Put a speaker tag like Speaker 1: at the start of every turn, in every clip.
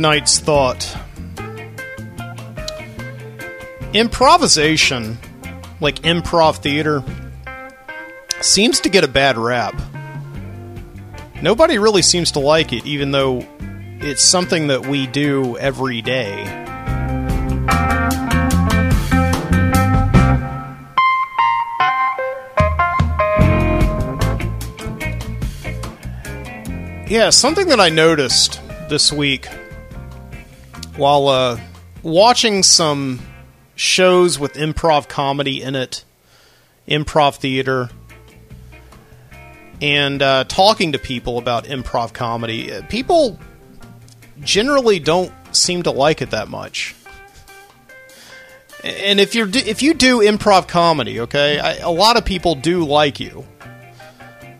Speaker 1: tonight's thought. Improvisation, like improv theater, seems to get a bad rap. Nobody really seems to like it, even though it's something that we do every day. Yeah, something that I noticed this week while uh, watching some shows with improv comedy in it, improv theater, and uh, talking to people about improv comedy. uh, People generally don't seem to like it that much. And if you're if you do improv comedy, okay, I, a lot of people do like you.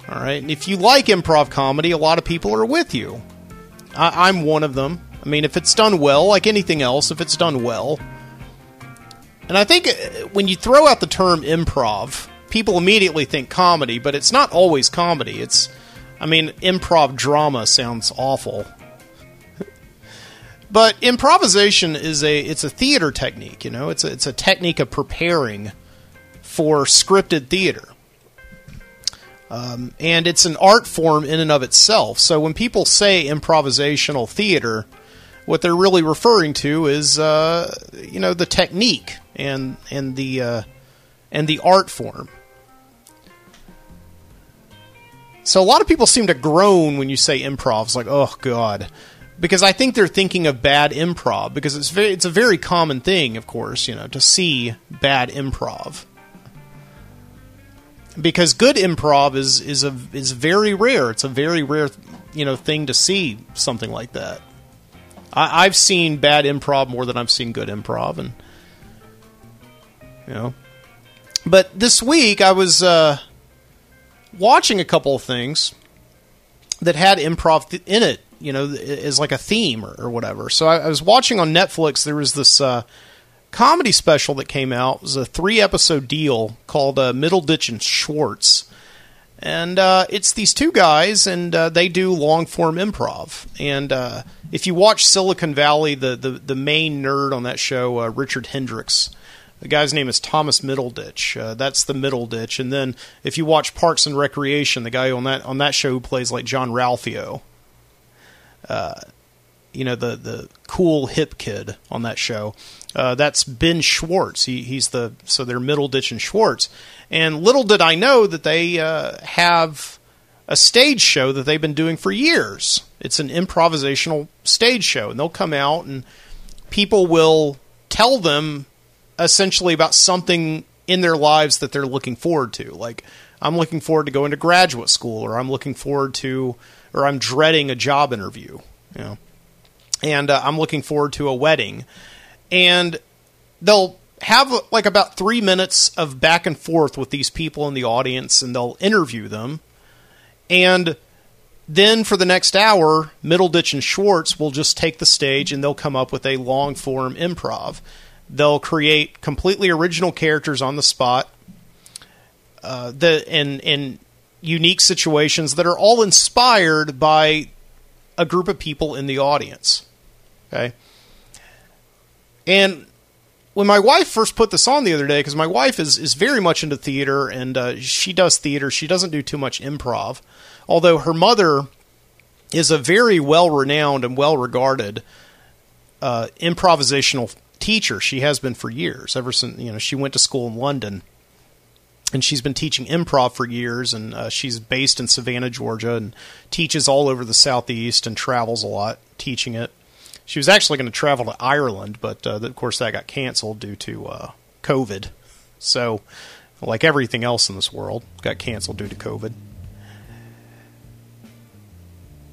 Speaker 1: All right, and if you like improv comedy, a lot of people are with you. I, I'm one of them. I mean, if it's done well, like anything else, if it's done well. And I think uh, when you throw out the term improv, people immediately think comedy, but it's not always comedy. It's, I mean, improv drama sounds awful. but improvisation is a it's a theater technique, you know. It's a, it's a technique of preparing for scripted theater. Um, and it's an art form in and of itself. So when people say improvisational theater, what they're really referring to is uh, you know the technique and and the uh, and the art form. So a lot of people seem to groan when you say improv. It's like, oh god, because I think they're thinking of bad improv because it's very it's a very common thing, of course, you know, to see bad improv. Because good improv is is a is very rare. It's a very rare, you know, thing to see something like that. I, I've seen bad improv more than I've seen good improv, and you know. But this week I was uh, watching a couple of things that had improv th- in it, you know, as like a theme or, or whatever. So I, I was watching on Netflix. There was this uh, comedy special that came out. It was a three episode deal called uh, Middleditch and Schwartz. And uh, it's these two guys, and uh, they do long form improv. And uh, if you watch Silicon Valley, the, the, the main nerd on that show, uh, Richard Hendricks, the guy's name is Thomas Middleditch. Uh, that's the Middleditch. And then if you watch Parks and Recreation, the guy on that on that show who plays like Jean-Ralphio, uh, you know the the cool hip kid on that show. Uh, that's Ben Schwartz. He, he's the so they're Middleditch and Schwartz. And little did I know that they uh, have a stage show that they've been doing for years. It's an improvisational stage show, and they'll come out and people will tell them essentially about something in their lives that they're looking forward to. Like, I'm looking forward to going to graduate school, or I'm looking forward to, or I'm dreading a job interview, you know, and uh, I'm looking forward to a wedding. And they'll have like about three minutes of back and forth with these people in the audience, and they'll interview them. And then for the next hour, Middleditch and Schwartz will just take the stage and they'll come up with a long form improv. They'll create completely original characters on the spot, uh, the in in unique situations that are all inspired by a group of people in the audience. Okay, and when my wife first put this on the other day, because my wife is is very much into theater and uh, she does theater, she doesn't do too much improv, although her mother is a very well renowned and well regarded uh, improvisational teacher. She has been for years, ever since you know she went to school in London, and she's been teaching improv for years. And uh, she's based in Savannah, Georgia, and teaches all over the southeast and travels a lot teaching it. She was actually going to travel to Ireland, but uh, of course that got canceled due to uh, COVID. So, like everything else in this world, got canceled due to COVID.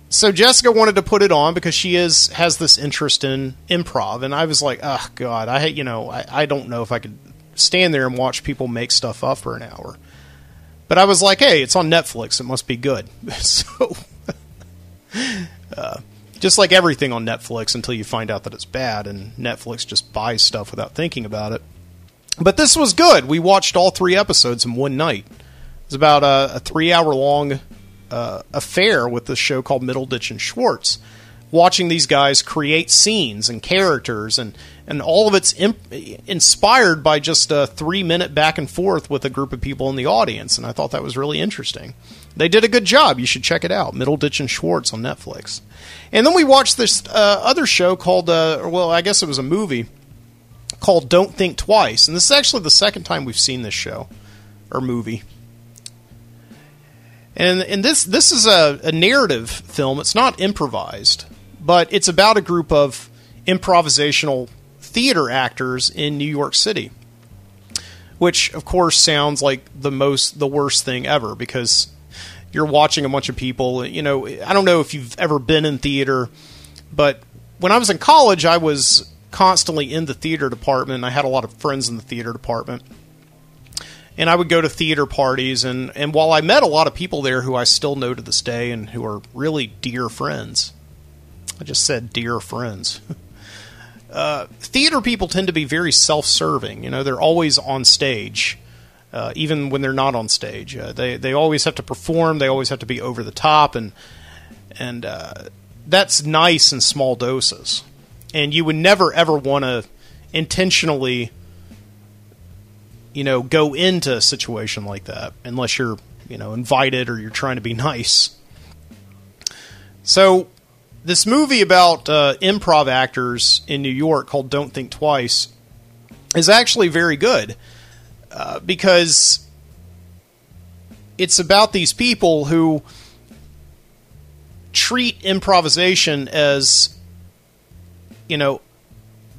Speaker 1: So Jessica wanted to put it on because she is has this interest in improv, and I was like, oh god, I you know I, I don't know if I could stand there and watch people make stuff up for an hour. But I was like, hey, it's on Netflix, it must be good. so, uh, just like everything on Netflix, until you find out that it's bad, and Netflix just buys stuff without thinking about it. But this was good. We watched all three episodes in one night. It was about a, a three hour long uh, affair with this show called Middleditch and Schwartz. watching these guys create scenes and characters and and all of it's imp- inspired by just a three minute back and forth with a group of people in the audience and i thought that was really interesting they did a good job you should check it out Middleditch and schwartz on netflix and then we watched this uh, other show called uh, well i guess it was a movie called don't think twice and this is actually the second time we've seen this show or movie and and this this is a, a narrative film it's not improvised but it's about a group of improvisational theater actors in New York City. Which, of course, sounds like the most the worst thing ever because you're watching a bunch of people. You know, I don't know if you've ever been in theater, but when I was in college, I was constantly in the theater department. I had a lot of friends in the theater department. And I would go to theater parties, and, and while I met a lot of people there who I still know to this day and who are really dear friends, I just said dear friends. uh, theater people tend to be very self-serving. You know, they're always on stage, uh, even when they're not on stage. Uh, they they always have to perform. They always have to be over the top, and and uh, that's nice in small doses. And you would never ever want to intentionally, you know, go into a situation like that unless you're you know invited or you're trying to be nice. So this movie about uh, improv actors in New York called Don't Think Twice is actually very good uh, because it's about these people who treat improvisation as you know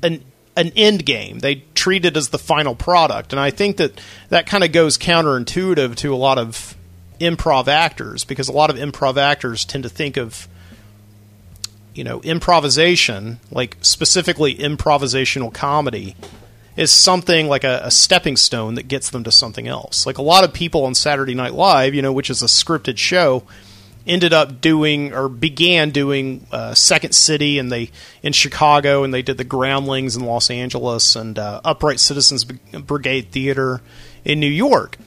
Speaker 1: an an end game. They treat it as the final product, and I think that that kind of goes counterintuitive to a lot of improv actors because a lot of improv actors tend to think of you know, improvisation, like specifically improvisational comedy, is something like a, a, stepping stone that gets them to something else. Like a lot of people on Saturday Night Live, you know, which is a scripted show, ended up doing or began doing uh, Second City, and they in Chicago, and they did the Groundlings in Los Angeles, and uh, Upright Citizens Brigade Theater in New York.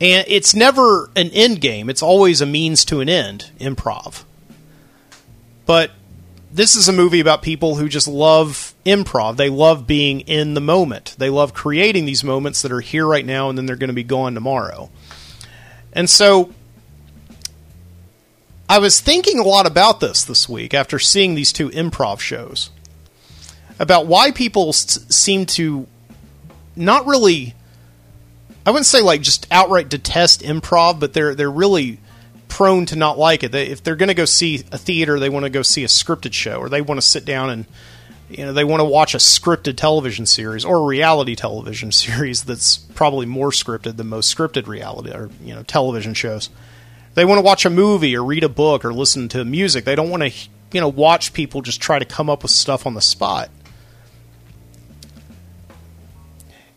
Speaker 1: And it's never an end game; it's always a means to an end. Improv. But this is a movie about people who just love improv. They love being in the moment. They love creating these moments that are here right now and then they're going to be gone tomorrow. And so I was thinking a lot about this this week after seeing these two improv shows about why people s- seem to not really I wouldn't say like just outright detest improv, but they're they're really prone to not like it. They, if they're going to go see a theater, they want to go see a scripted show, or they want to sit down and you know they want to watch a scripted television series or a reality television series that's probably more scripted than most scripted reality or you know television shows. They want to watch a movie or read a book or listen to music. They don't want to you know watch people just try to come up with stuff on the spot.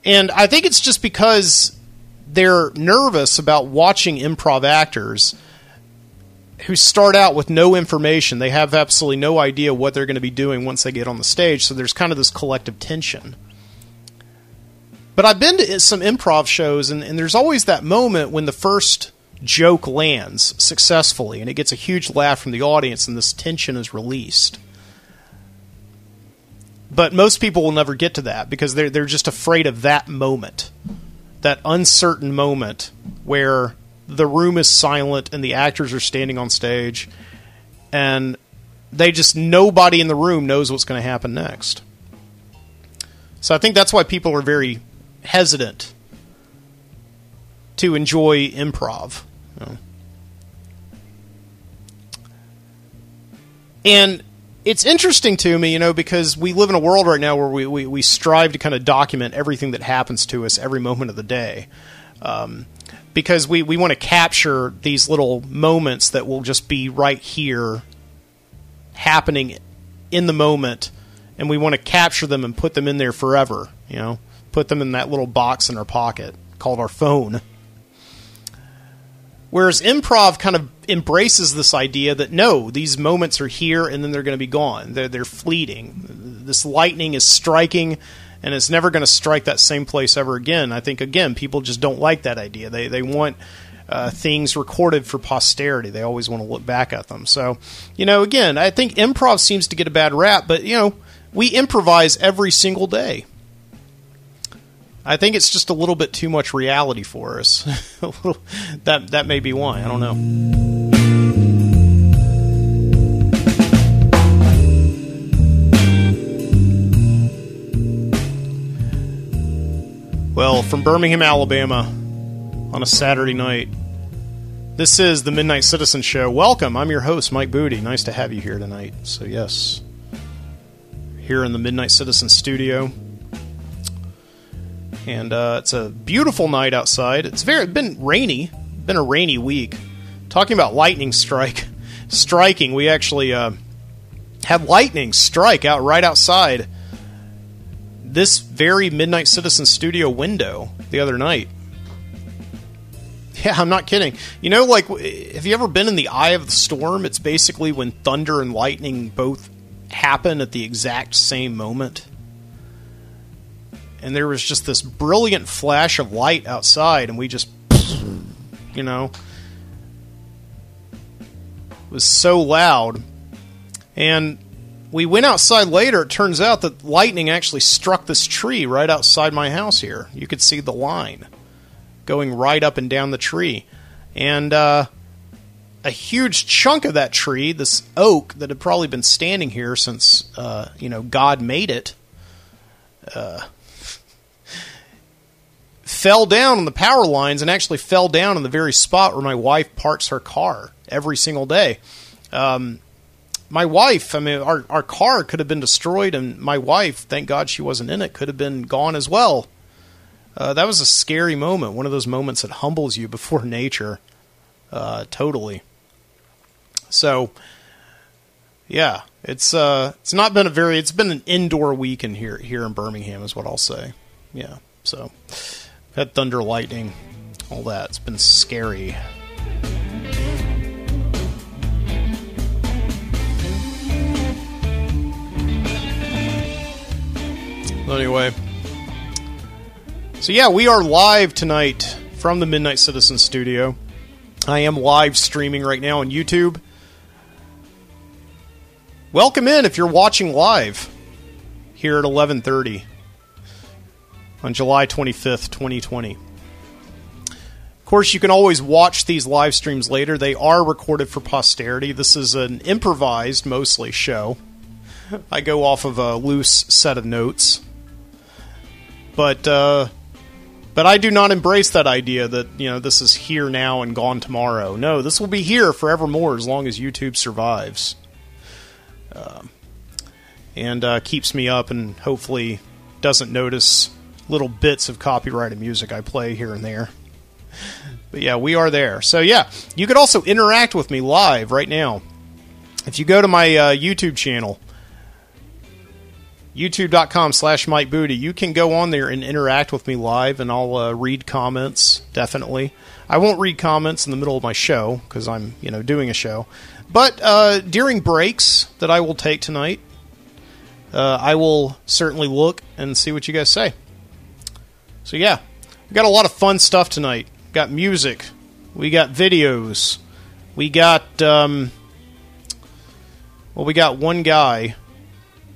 Speaker 1: And I think it's just because they're nervous about watching improv actors who start out with no information. They have absolutely no idea what they're going to be doing once they get on the stage. So there's kind of this collective tension. But I've been to some improv shows, and, and there's always that moment when the first joke lands successfully and it gets a huge laugh from the audience, and this tension is released. But most people will never get to that because they're, they're just afraid of that moment, that uncertain moment where the room is silent and the actors are standing on stage and they just nobody in the room knows what's going to happen next. So I think that's why people are very hesitant to enjoy improv. You know. And it's interesting to me, you know, because we live in a world right now where we, we, we strive to kind of document everything that happens to us every moment of the day. Um, because we, we want to capture these little moments that will just be right here happening in the moment and we want to capture them and put them in there forever you know? Put them in that little box in our pocket called our phone. Whereas improv kind of embraces this idea that no these moments are here and then they're going to be gone. They're, they're fleeting. This lightning is striking and it's never going to strike that same place ever again. I think again, people just don't like that idea. They they want uh, things recorded for posterity. They always want to look back at them. So, you know, again, I think improv seems to get a bad rap, but you know, we improvise every single day. I think it's just a little bit too much reality for us. that that may be why. I don't know. Well, from Birmingham, Alabama, on a Saturday night. This is the Midnight Citizen Show. Welcome. I'm your host, Mike Booty. Nice to have you here tonight. So, yes, here in the Midnight Citizen studio. And uh, it's a beautiful night outside. It's very been rainy. Been a rainy week. Talking about lightning strike, striking. We actually uh, had lightning strike out right outside this very Midnight Citizen studio window the other night. Yeah, I'm not kidding. You know, like, have you ever been in the eye of the storm? It's basically when thunder and lightning both happen at the exact same moment. And there was just this brilliant flash of light outside, and we just, you know, was so loud. And we went outside later. It turns out that lightning actually struck this tree right outside my house here. You could see the line going right up and down the tree. And uh, a huge chunk of that tree, this oak that had probably been standing here since, uh, you know, God made it, uh, fell down on the power lines and actually fell down in the very spot where my wife parks her car every single day. Um, my wife, I mean, our, our car could have been destroyed, and my wife, thank God she wasn't in it, could have been gone as well. Uh, that was a scary moment, one of those moments that humbles you before nature, uh, totally. So, yeah, it's uh, it's not been a very, it's been an indoor weekend here here in Birmingham, is what I'll say. Yeah, so had thunder, lightning, all that. It's been scary. Anyway, so yeah, we are live tonight from the Midnight Citizen Studio. I am live streaming right now on YouTube. Welcome in if you're watching live here at 11:30 on July 25th, 2020. Of course, you can always watch these live streams later. They are recorded for posterity. This is an improvised, mostly show. I go off of a loose set of notes but uh, but I do not embrace that idea that you know this is here now and gone tomorrow. No, this will be here forevermore as long as YouTube survives, uh, and uh, keeps me up and hopefully doesn't notice little bits of copyrighted music I play here and there. But yeah, we are there. So yeah, you could also interact with me live right now. If you go to my uh, YouTube channel, youtube.com slash Mike Booty. You can go on there and interact with me live, and I'll uh, read comments, definitely. I won't read comments in the middle of my show because I'm, you know, doing a show. But uh, during breaks that I will take tonight, uh, I will certainly look and see what you guys say. So yeah, we got a lot of fun stuff tonight. Got music, we got videos, we got um, well, we got one guy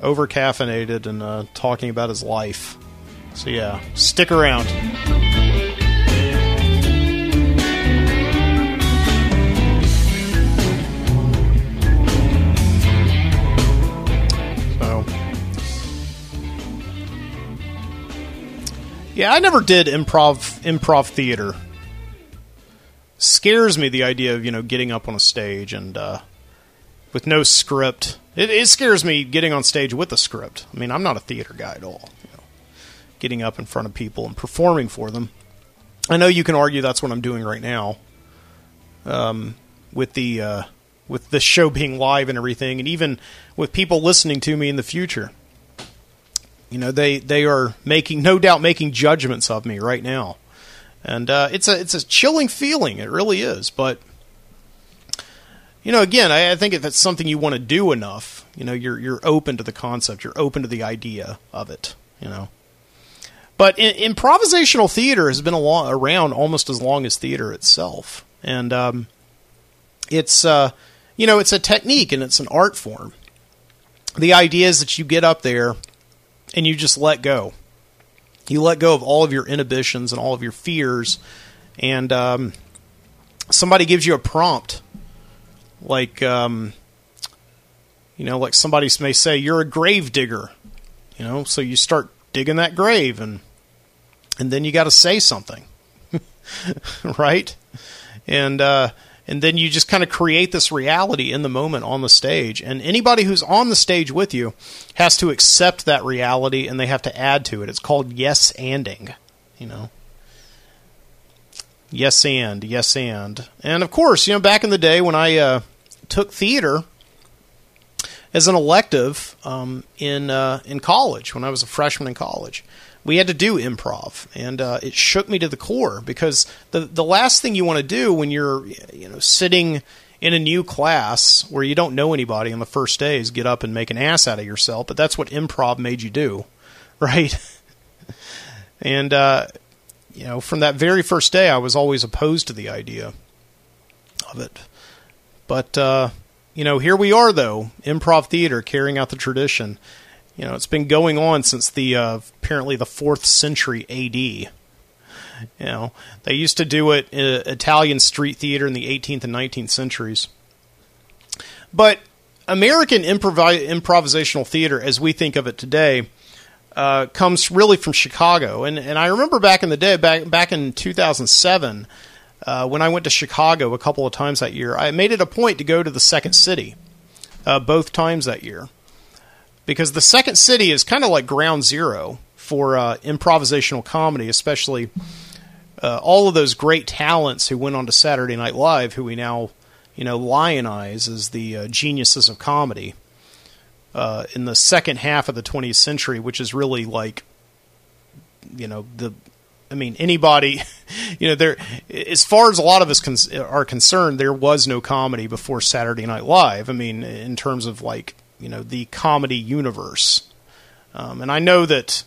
Speaker 1: over caffeinated and uh, talking about his life. So, yeah, stick around. So, yeah, I never did improv improv theater. Scares me the idea of you know getting up on a stage and uh, with no script it, it, scares me getting on stage with a script. I mean, I'm not a theater guy at all. You know, getting up in front of people and performing for them. I know you can argue that's what I'm doing right now. Um, with the uh, with the show being live and everything, and even with people listening to me in the future. You know, they they are making no doubt making judgments of me right now, and uh, it's a it's a chilling feeling. It really is, but you know, again, I, I think if it's something you want to do enough, you know, you're you're open to the concept, you're open to the idea of it, you know. But in, improvisational theater has been long, around almost as long as theater itself, and um, it's uh, you know it's a technique and it's an art form. The idea is that you get up there and you just let go. You let go of all of your inhibitions and all of your fears, and um, somebody gives you a prompt, like um, you know, like somebody may say you're a grave digger, you know, so you start digging that grave and and then you got to say something, right? And uh, and then you just kind of create this reality in the moment on the stage. And anybody who's on the stage with you has to accept that reality, and they have to add to it. It's called yes anding, you know. Yes and yes and and of course, you know, back in the day when I uh, took theater as an elective um, in uh, in college when I was a freshman in college we had to do improv, and uh, it shook me to the core because the the last thing you want to do when you're you know sitting in a new class where you don't know anybody on the first day is get up and make an ass out of yourself. But that's what improv made you do, right? and uh, you know, from that very first day, I was always opposed to the idea of it. But uh, you know, here we are though, improv theater carrying out the tradition you know, it's been going on since the uh, apparently the fourth century A.D. You know, they used to do it in Italian street theater in the 18th and 19th centuries. But American improv- improvisational theater, as we think of it today, uh, comes really from Chicago. And and I remember back in the day, back back in 2007, uh, when I went to Chicago a couple of times that year, I made it a point to go to the Second City uh, both times that year. Because the second city is kind of like ground zero for uh, improvisational comedy, especially uh, all of those great talents who went on to Saturday Night Live, who we now you know lionize as the uh, geniuses of comedy uh, in the second half of the 20th century, which is really like you know the I mean, anybody, you know, there, as far as a lot of us con- are concerned, there was no comedy before Saturday Night Live. I mean, in terms of like you know the comedy universe. Um, and I know that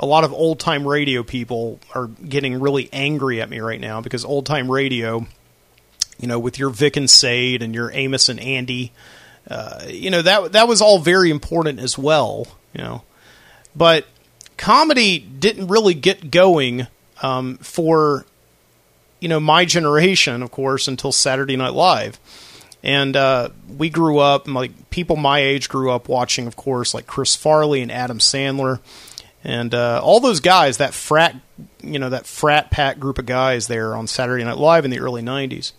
Speaker 1: a lot of old time radio people are getting really angry at me right now because old time radio, you know, with your Vic and Sade and your Amos and Andy, uh, you know that that was all very important as well. You know, but comedy didn't really get going um, for you know my generation, of course, until Saturday Night Live. And uh, we grew up, like people my age grew up watching, of course, like Chris Farley and Adam Sandler, and uh, all those guys. That frat, you know, that frat pack group of guys there on Saturday Night Live in the early '90s.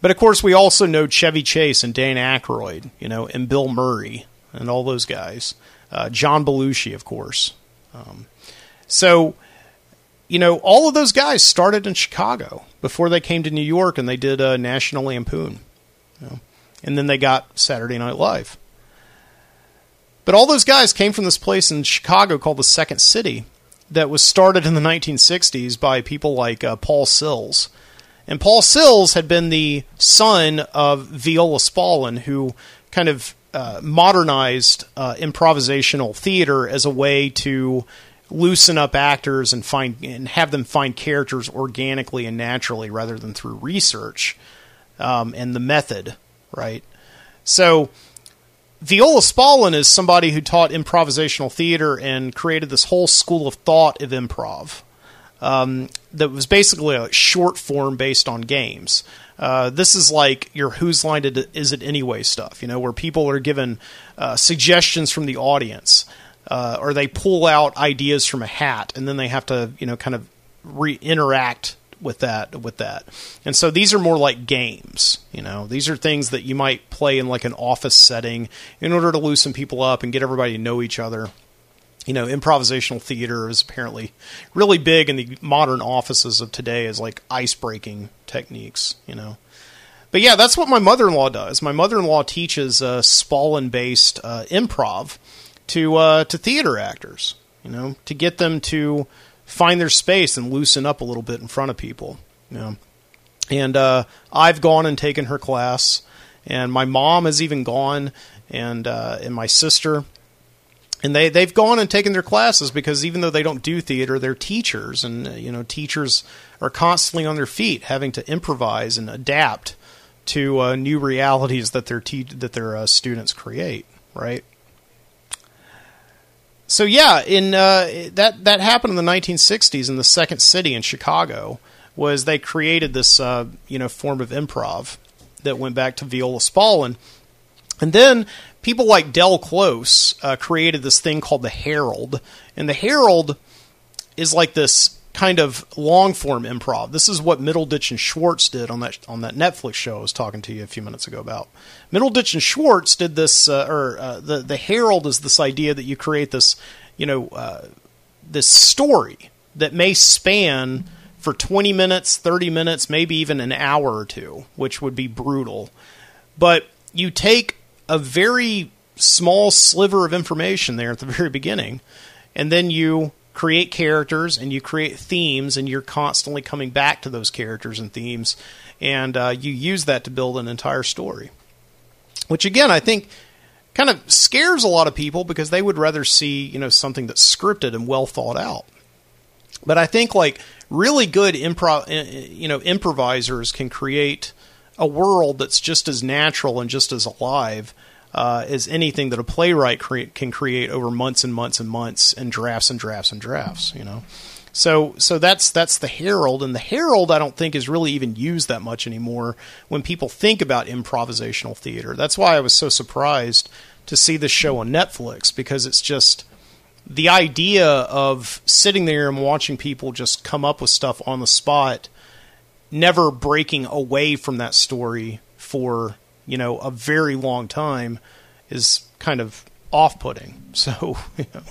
Speaker 1: But of course, we also know Chevy Chase and Dan Aykroyd, you know, and Bill Murray and all those guys. Uh, John Belushi, of course. Um, so you know, all of those guys started in Chicago before they came to New York and they did a National Lampoon. You know, and then they got Saturday Night Live. But all those guys came from this place in Chicago called the Second City that was started in the 1960s by people like uh, Paul Sills. And Paul Sills had been the son of Viola Spolin, who kind of uh, modernized uh, improvisational theater as a way to loosen up actors and find and have them find characters organically and naturally rather than through research um, and the method, right? So Viola Spolin is somebody who taught improvisational theater and created this whole school of thought of improv um, that was basically a short form based on games. Uh, this is like your whose line is it anyway stuff, you know, where people are given uh, suggestions from the audience uh, or they pull out ideas from a hat and then they have to you know kind of re- interact with that with that. And so these are more like games you know. These are things that you might play in like an office setting in order to loosen people up and get everybody to know each other you know improvisational theater is apparently really big in the modern offices of today as like ice breaking techniques you know but yeah that's what my mother-in-law does my mother-in-law teaches uh, Spolin based uh, improv to uh, to theater actors, you know, to get them to find their space and loosen up a little bit in front of people, you know. And uh, I've gone and taken her class, and my mom has even gone, and uh, and my sister. And they they've gone and taken their classes because even though they don't do theater, they're teachers, and uh, you know teachers are constantly on their feet, having to improvise and adapt to uh, new realities that their te- that their uh, students create, right? So yeah, in uh, that that happened in the 1960s in the Second City in Chicago was they created this uh, you know form of improv that went back to Viola Spolin, and then people like Del Close uh, created this thing called the Harold, and the Harold is like this kind of long form improv. This is what Middleditch and Schwartz did on that on that Netflix show I was talking to you a few minutes ago about. Middleditch and Schwartz did this, uh, or uh, the the Harold is this idea that you create this, you know, uh, this story that may span for 20 minutes, 30 minutes, maybe even an hour or two, which would be brutal. But you take a very small sliver of information there at the very beginning, and then you create characters and you create themes, and you're constantly coming back to those characters and themes, and uh, you use that to build an entire story. Which again, I think kind of scares a lot of people because they would rather see you know something that's scripted and well thought out. But I think like really good improv, you know, improvisers can create a world that's just as natural and just as alive uh, as anything that a playwright cre- can create over months and months and months and drafts and drafts and drafts. You know, so so that's that's the Harold, and the Harold I don't think is really even used that much anymore when people think about improvisational theater. That's why I was so surprised to see the show on Netflix because it's just the idea of sitting there and watching people just come up with stuff on the spot never breaking away from that story for you know a very long time is kind of off-putting. So you know.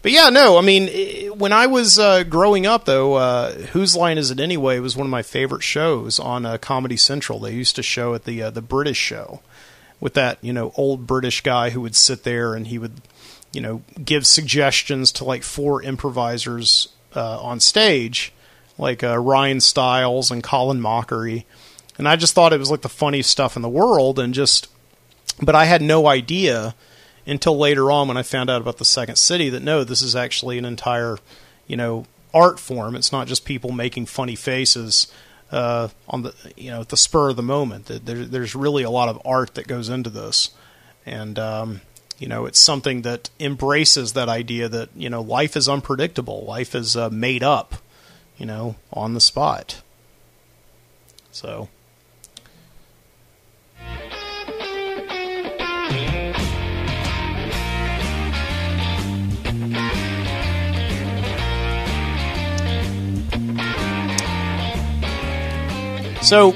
Speaker 1: But yeah, no, I mean, when I was uh, growing up, though, uh, Whose Line Is It Anyway was one of my favorite shows on uh, Comedy Central. They used to show at the uh, the British show with that you know old British guy who would sit there and he would you know give suggestions to like four improvisers uh, on stage like uh, Ryan Stiles and Colin Mochrie. And I just thought it was like the funniest stuff in the world, and just, but I had no idea until later on when I found out about the Second City that no, this is actually an entire, you know, art form. It's not just people making funny faces uh, on the, you know, at the spur of the moment. There, there's really a lot of art that goes into this, and um, you know, it's something that embraces that idea that you know life is unpredictable, life is uh, made up you know, on the spot. So. So,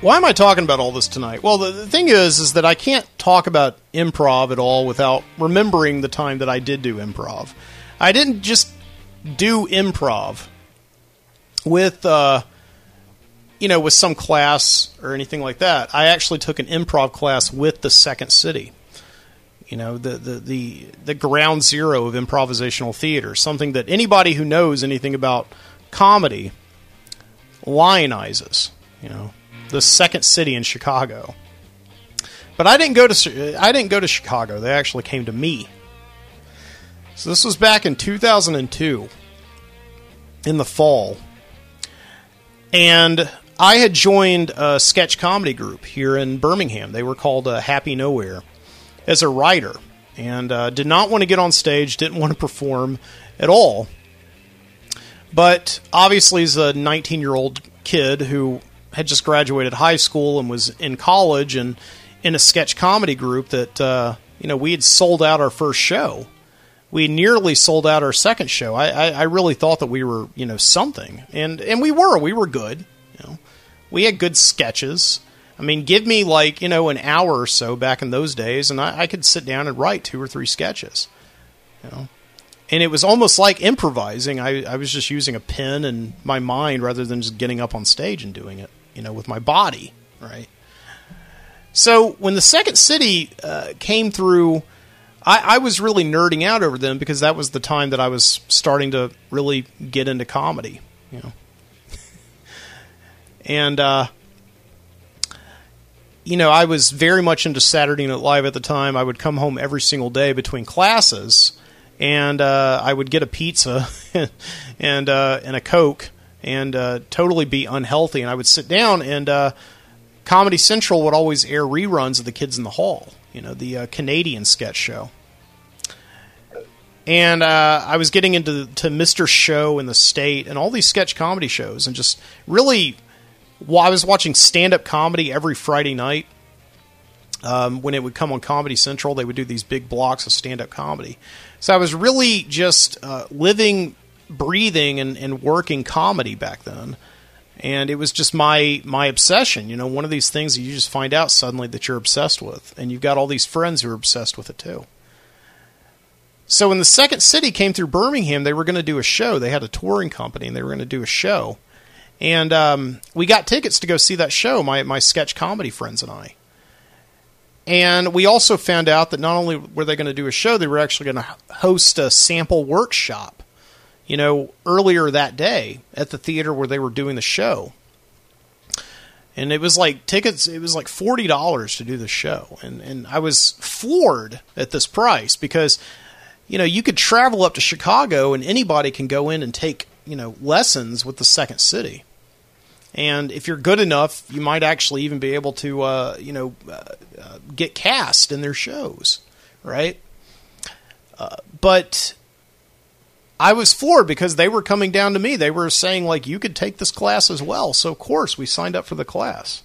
Speaker 1: why am I talking about all this tonight? Well, the, the, thing is, is that I can't talk about improv at all without remembering the time that I did do improv. I didn't just do improv with uh, you know with some class or anything like that. I actually took an improv class with the Second City. You know the the the, the ground zero of improvisational theater, something that anybody who knows anything about comedy lionizes. You know the Second City in Chicago. But I didn't go to I didn't go to Chicago. They actually came to me so this was back in 2002 in the fall. And I had joined a sketch comedy group here in Birmingham. They were called uh, Happy Nowhere as a writer and uh, did not want to get on stage, didn't want to perform at all. But obviously, as a 19 year old kid who had just graduated high school and was in college and in a sketch comedy group, that, uh, you know, we had sold out our first show we nearly sold out our second show. I, I, I, really thought that we were, you know, something, and and we were. We were good. You know, we had good sketches. I mean, give me like you know an hour or so back in those days, and I, I could sit down and write two or three sketches. You know, and it was almost like improvising. I, I was just using a pen and my mind rather than just getting up on stage and doing it. You know, with my body, right. So when the second city uh, came through I, I was really nerding out over them because that was the time that I was starting to really get into comedy, you know. and uh, you know, I was very much into Saturday Night Live at the time. I would come home every single day between classes, and uh, I would get a pizza and uh, and a Coke, and uh, totally be unhealthy. And I would sit down, and uh, Comedy Central would always air reruns of The Kids in the Hall, you know, the uh, Canadian sketch show. And uh, I was getting into to Mr. Show in the state and all these sketch comedy shows, and just really well, I was watching stand up comedy every Friday night. Um, when it would come on Comedy Central, they would do these big blocks of stand up comedy. So I was really just uh, living, breathing, and, and working comedy back then. And it was just my my obsession. You know, one of these things that you just find out suddenly that you're obsessed with, and you've got all these friends who are obsessed with it too. So when the second city came through Birmingham, they were going to do a show. They had a touring company, and they were going to do a show and um, we got tickets to go see that show, my, my sketch comedy friends and I. And we also found out that not only were they going to do a show, they were actually going to host a sample workshop, you know, earlier that day at the theater where they were doing the show. And it was like tickets, it was like $40 to do the show. And, and I was floored at this price because, you know, you could travel up to Chicago and anybody can go in and take, you know, lessons with the second city. And if you're good enough, you might actually even be able to, uh, you know, uh, uh, get cast in their shows, right? Uh, but I was floored because they were coming down to me. They were saying like, "You could take this class as well." So of course we signed up for the class.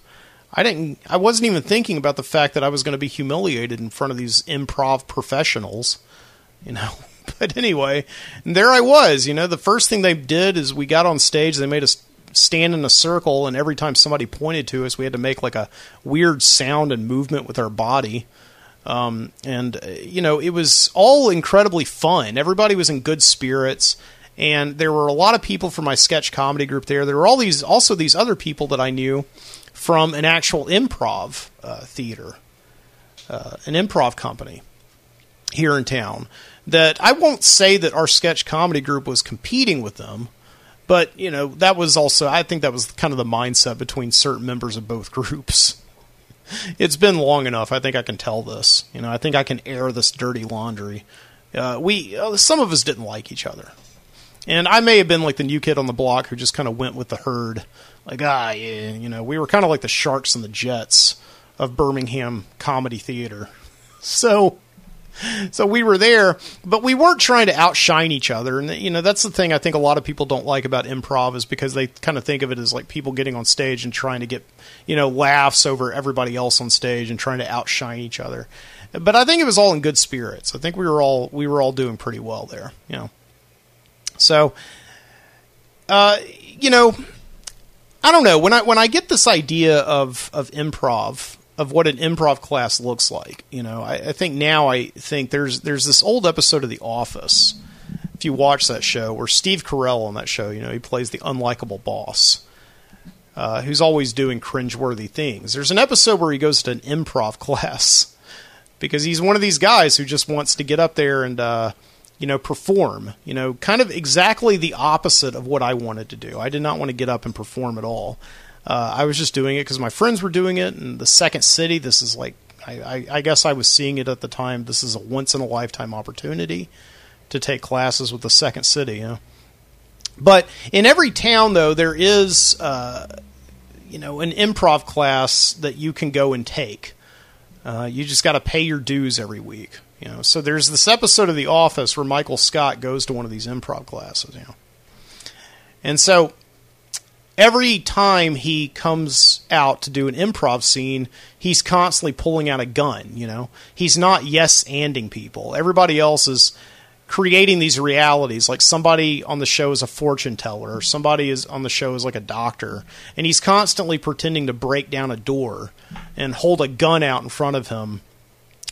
Speaker 1: I didn't. I wasn't even thinking about the fact that I was going to be humiliated in front of these improv professionals, you know. But anyway, there I was. You know, the first thing they did is we got on stage. They made us stand in a circle, and every time somebody pointed to us, we had to make like a weird sound and movement with our body. Um, and uh, you know, it was all incredibly fun. Everybody was in good spirits, and there were a lot of people from my sketch comedy group there. There were all these also these other people that I knew from an actual improv uh, theater, uh, an improv company here in town. That I won't say that our sketch comedy group was competing with them, but you know that was also I think that was kind of the mindset between certain members of both groups. It's been long enough. I think I can tell this. You know, I think I can air this dirty laundry. Uh, we uh, some of us didn't like each other, and I may have been like the new kid on the block who just kind of went with the herd. Like ah yeah, you know, we were kind of like the sharks and the jets of Birmingham comedy theater. So so we were there, but we weren't trying to outshine each other. And you know, that's the thing I think a lot of people don't like about improv is because they kind of think of it as like people getting on stage and trying to get, you know, laughs over everybody else on stage and trying to outshine each other. But I think it was all in good spirits. I think we were all we were all doing pretty well there, you know. So uh, you know, I don't know, when I when I get this idea of of improv of what an improv class looks like. You know, I, I, think now I think there's there's this old episode of The Office. If you watch that show, where Steve Carell on that show, you know, he plays the unlikable boss, uh, who's always doing cringeworthy things. There's an episode where he goes to an improv class because he's one of these guys who just wants to get up there and uh, you know perform. You know, kind of exactly the opposite of what I wanted to do. I did not want to get up and perform at all. Uh, I was just doing it because my friends were doing it, and the second city. This is like, I, I, I guess I was seeing it at the time. This is a once in a lifetime opportunity to take classes with the second city. You know? But in every town, though, there is, uh, you know, an improv class that you can go and take. Uh, you just got to pay your dues every week. You know, so there's this episode of The Office where Michael Scott goes to one of these improv classes. You know, and so every time he comes out to do an improv scene, he's constantly pulling out a gun, you know. He's not yes anding people. Everybody else is creating these realities like somebody on the show is a fortune teller or somebody is on the show is like a doctor and he's constantly pretending to break down a door and hold a gun out in front of him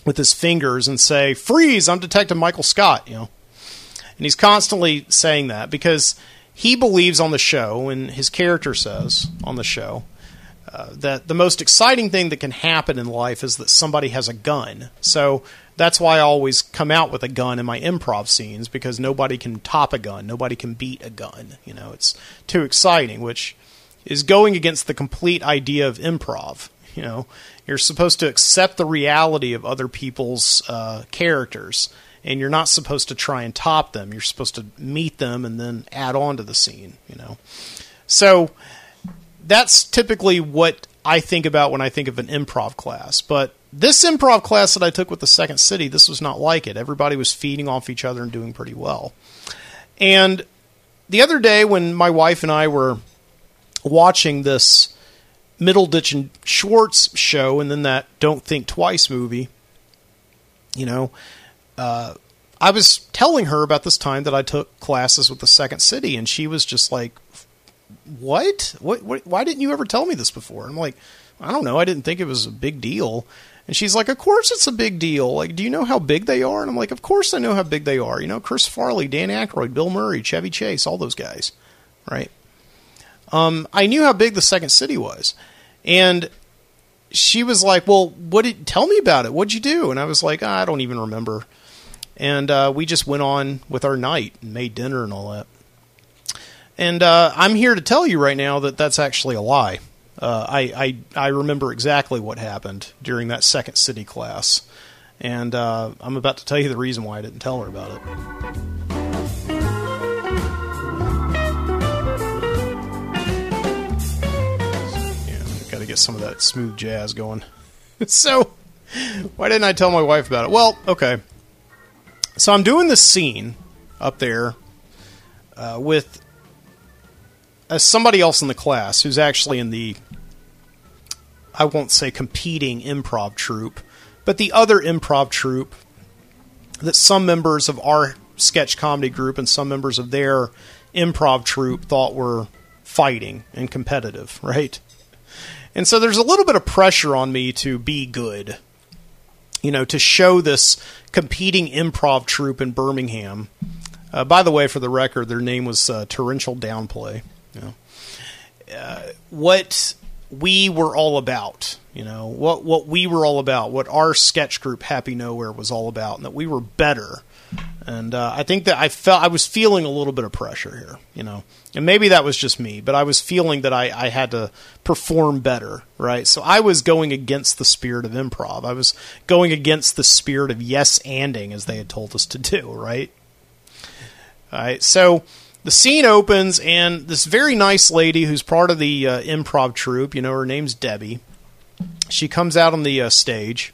Speaker 1: with his fingers and say freeze i'm detective michael scott you know and he's constantly saying that because he believes on the show, and his character says on the show, uh, that the most exciting thing that can happen in life is that somebody has a gun. So that's why I always come out with a gun in my improv scenes because nobody can top a gun, nobody can beat a gun. You know, it's too exciting, which is going against the complete idea of improv. You know, you're supposed to accept the reality of other people's uh, characters, and you're not supposed to try and top them. You're supposed to meet them and then add on to the scene. You know, so that's typically what I think about when I think of an improv class. But this improv class that I took with the Second City, this was not like it. Everybody was feeding off each other and doing pretty well. And the other day, when my wife and I were watching this Middleditch and Schwartz show and then that Don't Think Twice movie, you know, uh, I was telling her about this time that I took classes with the Second City, and she was just like, "What? What? what why didn't you ever tell me this before?" I'm like, "I don't know. I didn't think it was a big deal." And she's like, "Of course it's a big deal. Like, do you know how big they are?" And I'm like, "Of course I know how big they are. You know, Chris Farley, Dan Aykroyd, Bill Murray, Chevy Chase, all those guys, right?" Um, I knew how big the Second City was, and she was like, "Well, what did tell me about it? What'd you do?" And I was like, "I don't even remember." And uh, we just went on with our night and made dinner and all that. And uh, I'm here to tell you right now that that's actually a lie. Uh, I, I I remember exactly what happened during that second city class, and uh, I'm about to tell you the reason why I didn't tell her about it. Yeah, I've got to get some of that smooth jazz going. so, why didn't I tell my wife about it? Well, okay. So I'm doing this scene up there uh, with uh, somebody else in the class who's actually in the I won't say competing improv troupe, but the other improv troupe that some members of our sketch comedy group and some members of their improv troupe thought were fighting and competitive, right? And so there's a little bit of pressure on me to be good, you know, to show this competing improv troupe in Birmingham. Uh, by the way, for the record, their name was uh, Torrential Downplay. You know. uh, what we were all about, you know, what what we were all about, what our sketch group Happy Nowhere was all about, and that we were better. And uh, I think that I felt I was feeling a little bit of pressure here, you know, and maybe that was just me, but I was feeling that I, I had to perform better, right? So I was going against the spirit of improv. I was going against the spirit of yes anding, as they had told us to do, right? All right, so the scene opens, and this very nice lady who's part of the uh, improv troupe, you know, her name's Debbie. She comes out on the uh, stage,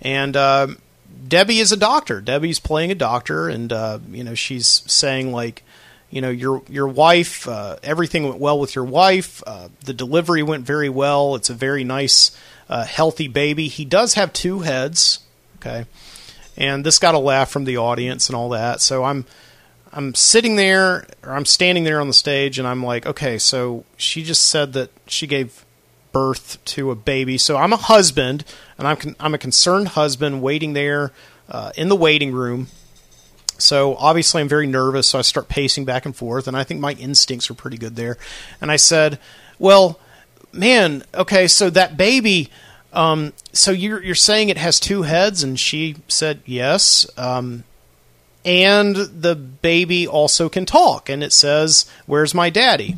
Speaker 1: and uh, Debbie is a doctor. Debbie's playing a doctor, and uh, you know, she's saying like, you know, your your wife, uh, everything went well with your wife. Uh, the delivery went very well. It's a very nice, healthy baby. He does have two heads, okay, and this got a laugh from the audience and all that. So I'm I'm sitting there or I'm standing there on the stage and I'm like, okay, so she just said that she gave birth to a baby. So I'm a husband and I'm con- I'm a concerned husband waiting there uh, in the waiting room. So obviously I'm very nervous, so I start pacing back and forth and I think my instincts are pretty good there. And I said, "Well, man, okay, so that baby um, so you're you're saying it has two heads?" And she said, "Yes." Um, and the baby also can talk and it says where's my daddy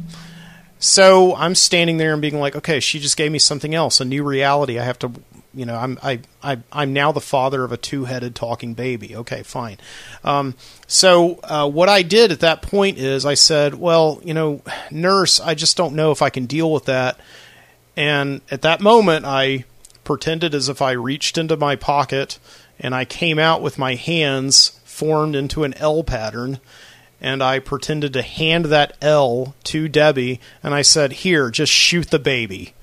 Speaker 1: so i'm standing there and being like okay she just gave me something else a new reality i have to you know i'm i, I i'm now the father of a two-headed talking baby okay fine um, so uh, what i did at that point is i said well you know nurse i just don't know if i can deal with that and at that moment i pretended as if i reached into my pocket and i came out with my hands formed into an L pattern. And I pretended to hand that L to Debbie, and I said, Here, just shoot the baby.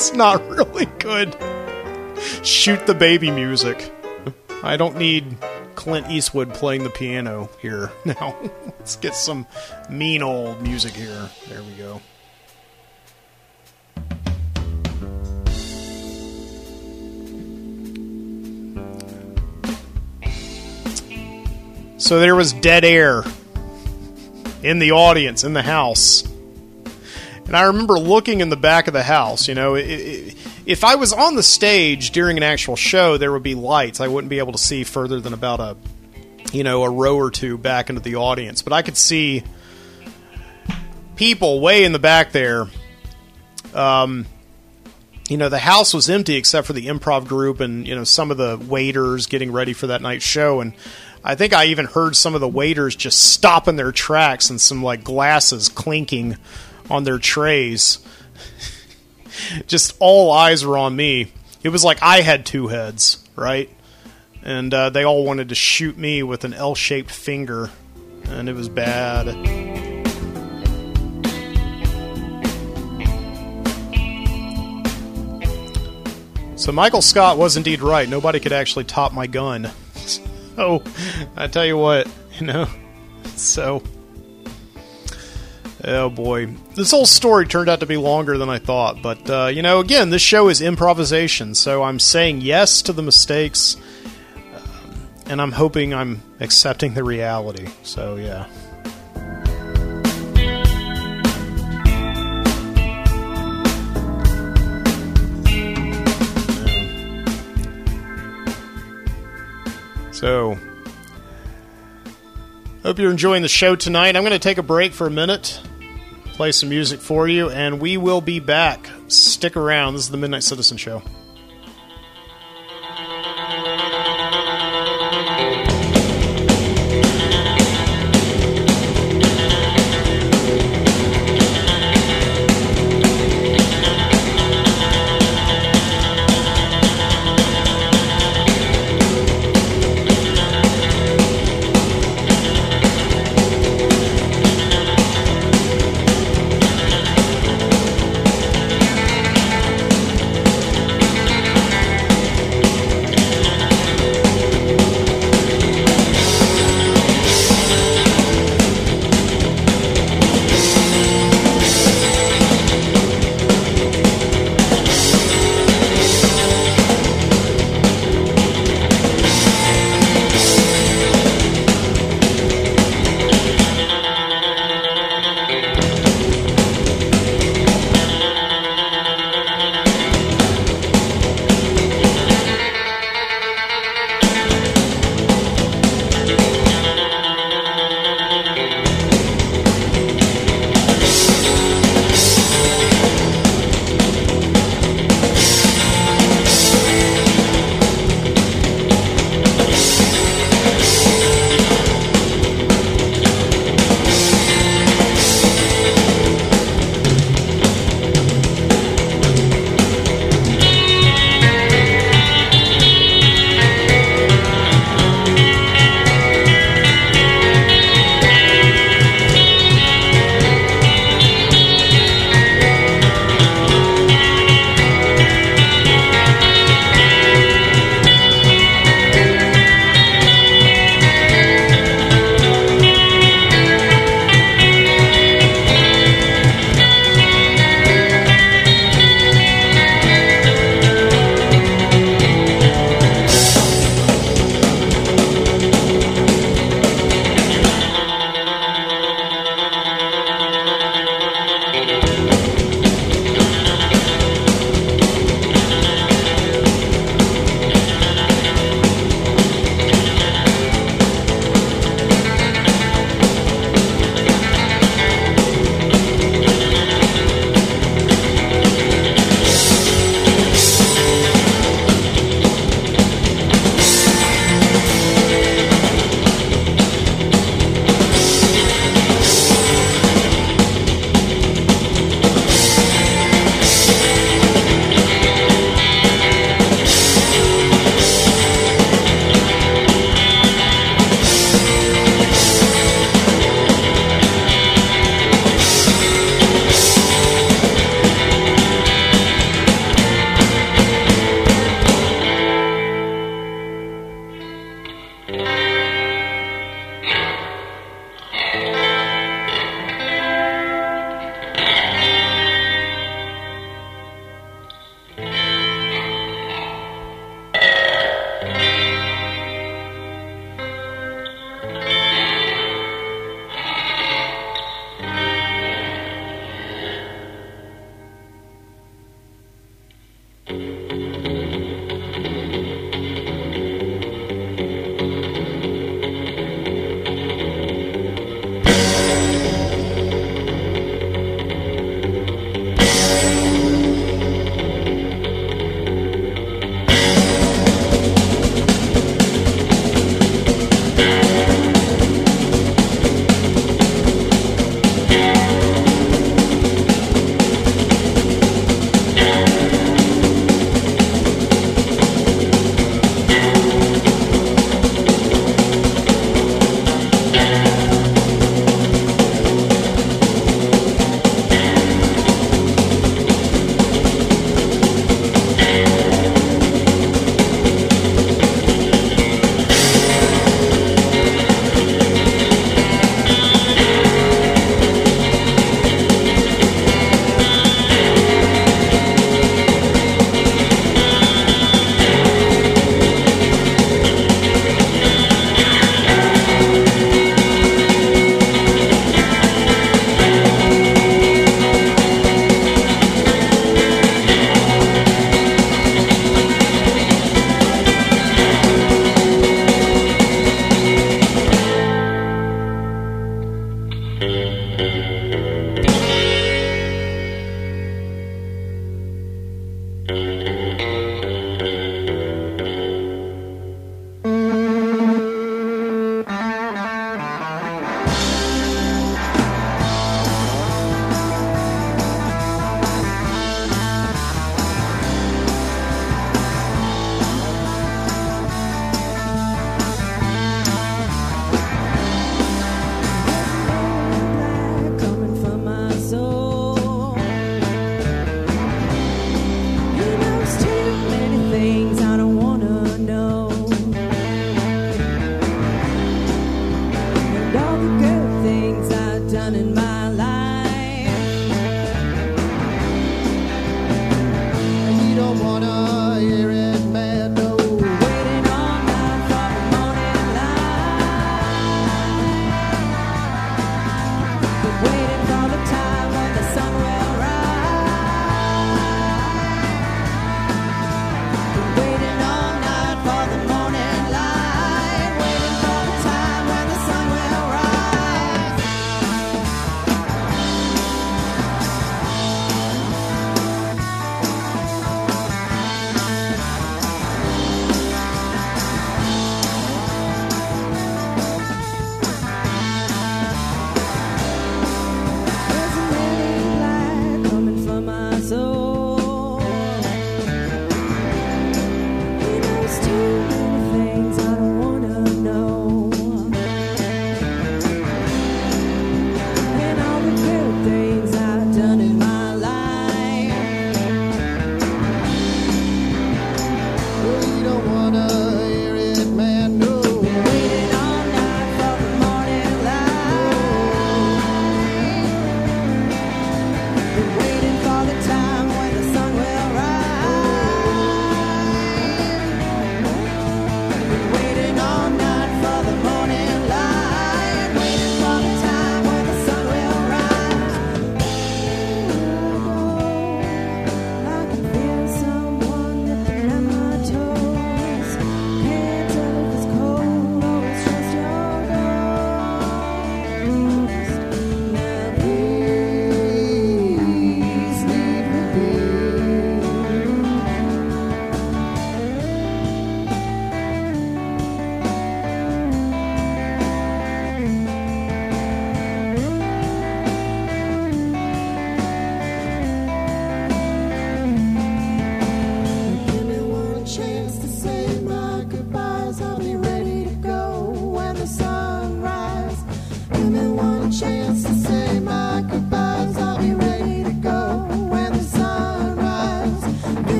Speaker 1: It's not really good. Shoot the baby music. I don't need Clint Eastwood playing the piano here. Now, let's get some mean old music here. There we go. So there was dead air in the audience, in the house. And I remember looking in the back of the house. You know, it, it, if I was on the stage during an actual show, there would be lights. I wouldn't be able to see further than about a you know, a row or two back into the audience. But I could see people way in the back there. Um, you know, the house was empty except for the improv group and, you know, some of the waiters getting ready for that night's show. And I think I even heard some of the waiters just stopping their tracks and some like glasses clinking on their trays. just all eyes were on me. It was like I had two heads, right? And uh, they all wanted to shoot me with an L shaped finger, and it was bad. So Michael Scott was indeed right. Nobody could actually top my gun. So I tell you what, you know. So oh boy, this whole story turned out to be longer than I thought. But uh, you know, again, this show is improvisation, so I'm saying yes to the mistakes, um, and I'm hoping I'm accepting the reality. So yeah. So, hope you're enjoying the show tonight. I'm going to take a break for a minute, play some music for you, and we will be back. Stick around. This is the Midnight Citizen Show.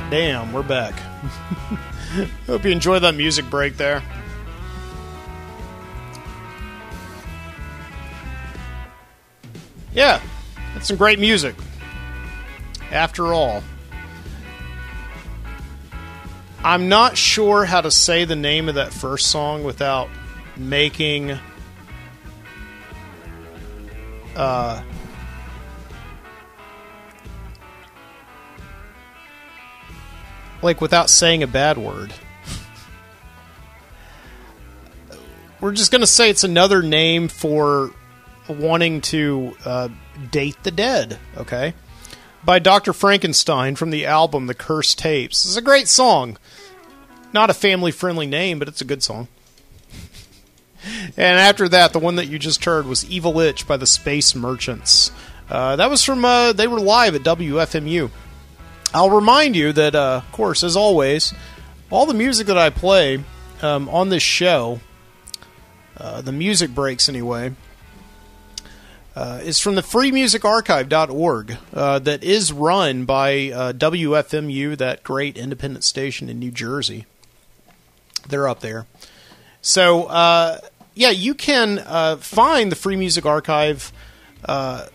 Speaker 1: Hot damn, we're back. Hope you enjoyed that music break there. Yeah, That's some great music. After all, I'm not sure how to say the name of that first song without making like without saying a bad word. We're just going to say it's another name for wanting to uh, date the dead, okay? By Dr. Frankenstein from the album The Cursed Tapes. It's a great song. Not a family friendly name, but it's a good song. and after that, the one that you just heard was Evil Itch by the Space Merchants. Uh, that was from, uh, they were live at WFMU. I'll remind you that, uh, of course, as always, all the music that I play um, on this show, uh, the music breaks anyway, uh, is from the freemusicarchive.org uh, that is run by uh, WFMU, that great independent station in New Jersey. They're up there. So, uh, yeah, you can uh, find the Free Music Archive uh,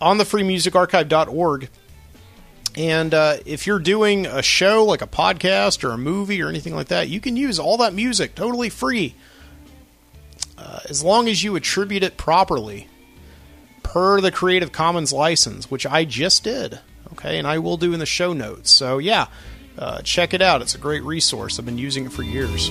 Speaker 1: on the freemusicarchive.org. And uh, if you're doing a show like a podcast or a movie or anything like that, you can use all that music totally free uh, as long as you attribute it properly per the Creative Commons license, which I just did. Okay, and I will do in the show notes. So, yeah, uh, check it out. It's a great resource. I've been using it for years.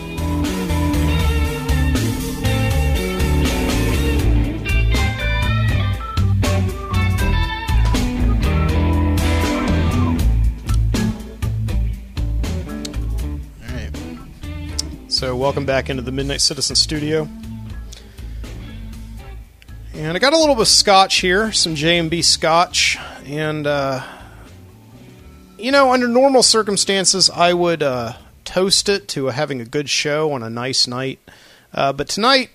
Speaker 1: So, welcome back into the Midnight Citizen studio. And I got a little bit of scotch here, some J&B scotch, and uh, you know, under normal circumstances, I would uh, toast it to having a good show on a nice night. Uh, but tonight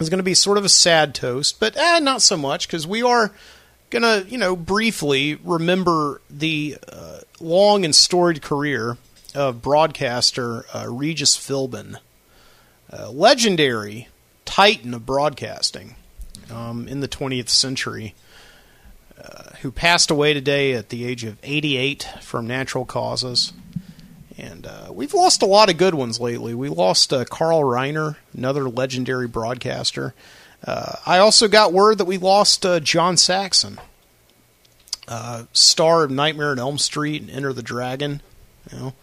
Speaker 1: is going to be sort of a sad toast, but eh, not so much because we are going to, you know, briefly remember the uh, long and storied career of broadcaster uh, Regis Philbin, a legendary titan of broadcasting um, in the 20th century uh, who passed away today at the age of 88 from natural causes. And uh, we've lost a lot of good ones lately. We lost uh, Carl Reiner, another legendary broadcaster. Uh, I also got word that we lost uh, John Saxon, uh, star of Nightmare on Elm Street and Enter the Dragon. You know,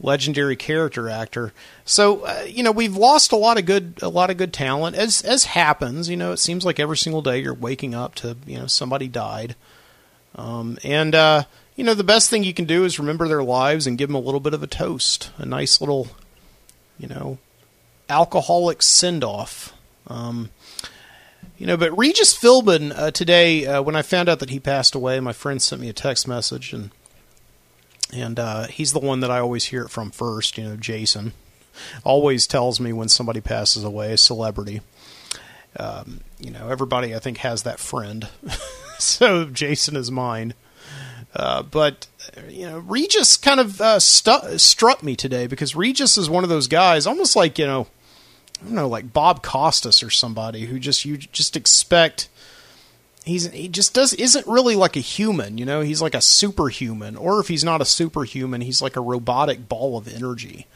Speaker 1: legendary character actor. So uh, you know we've lost a lot of good a lot of good talent as as happens. You know it seems like every single day you're waking up to you know somebody died, um, and uh, you know the best thing you can do is remember their lives and give them a little bit of a toast, a nice little you know alcoholic send off. Um, you know, but Regis Philbin uh, today, uh, when I found out that he passed away, my friend sent me a text message and and uh, he's the one that I always hear it from first. You know, Jason always tells me when somebody passes away, a celebrity. Um, you know, everybody I think has that friend, so Jason is mine. Uh, but you know, Regis kind of uh, stu- struck me today because Regis is one of those guys, almost like you know, I don't know, like Bob Costas or somebody who just you just expect he's he just does isn't really like a human, you know. He's like a superhuman, or if he's not a superhuman, he's like a robotic ball of energy.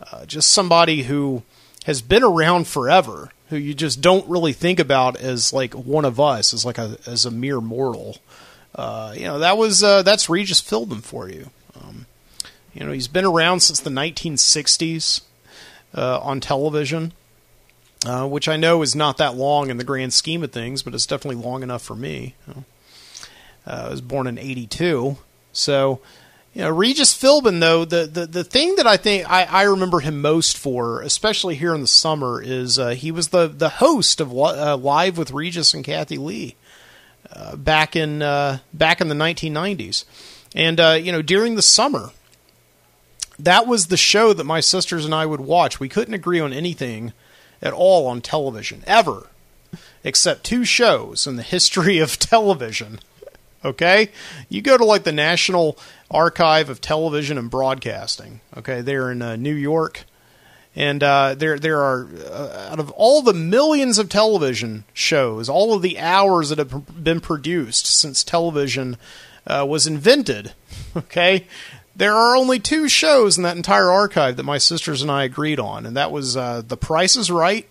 Speaker 1: Uh, just somebody who has been around forever, who you just don't really think about as like one of us, as like a as a mere mortal. Uh, you know, that was uh, that's Regis Philbin for you. Um, you know, he's been around since the 1960s uh, on television uh, which I know is not that long in the grand scheme of things, but it's definitely long enough for me. Uh, I was born in '82, so you know Regis Philbin. Though the, the the thing that I think I, I remember him most for, especially here in the summer, is uh, he was the the host of uh, Live with Regis and Kathy Lee uh, back in uh, back in the 1990s, and you know during the summer. That was the show that my sisters and I would watch. We couldn't agree on anything at all on television, ever, except two shows in the history of television. Okay? You go to like the National Archive of Television and Broadcasting. Okay? They're in uh, New York. And uh, there, there are uh, out of all the millions of television shows, all of the hours that have been produced since television uh, was invented. Okay, there are only two shows in that entire archive that my sisters and I agreed on, and that was uh, The Price is Right,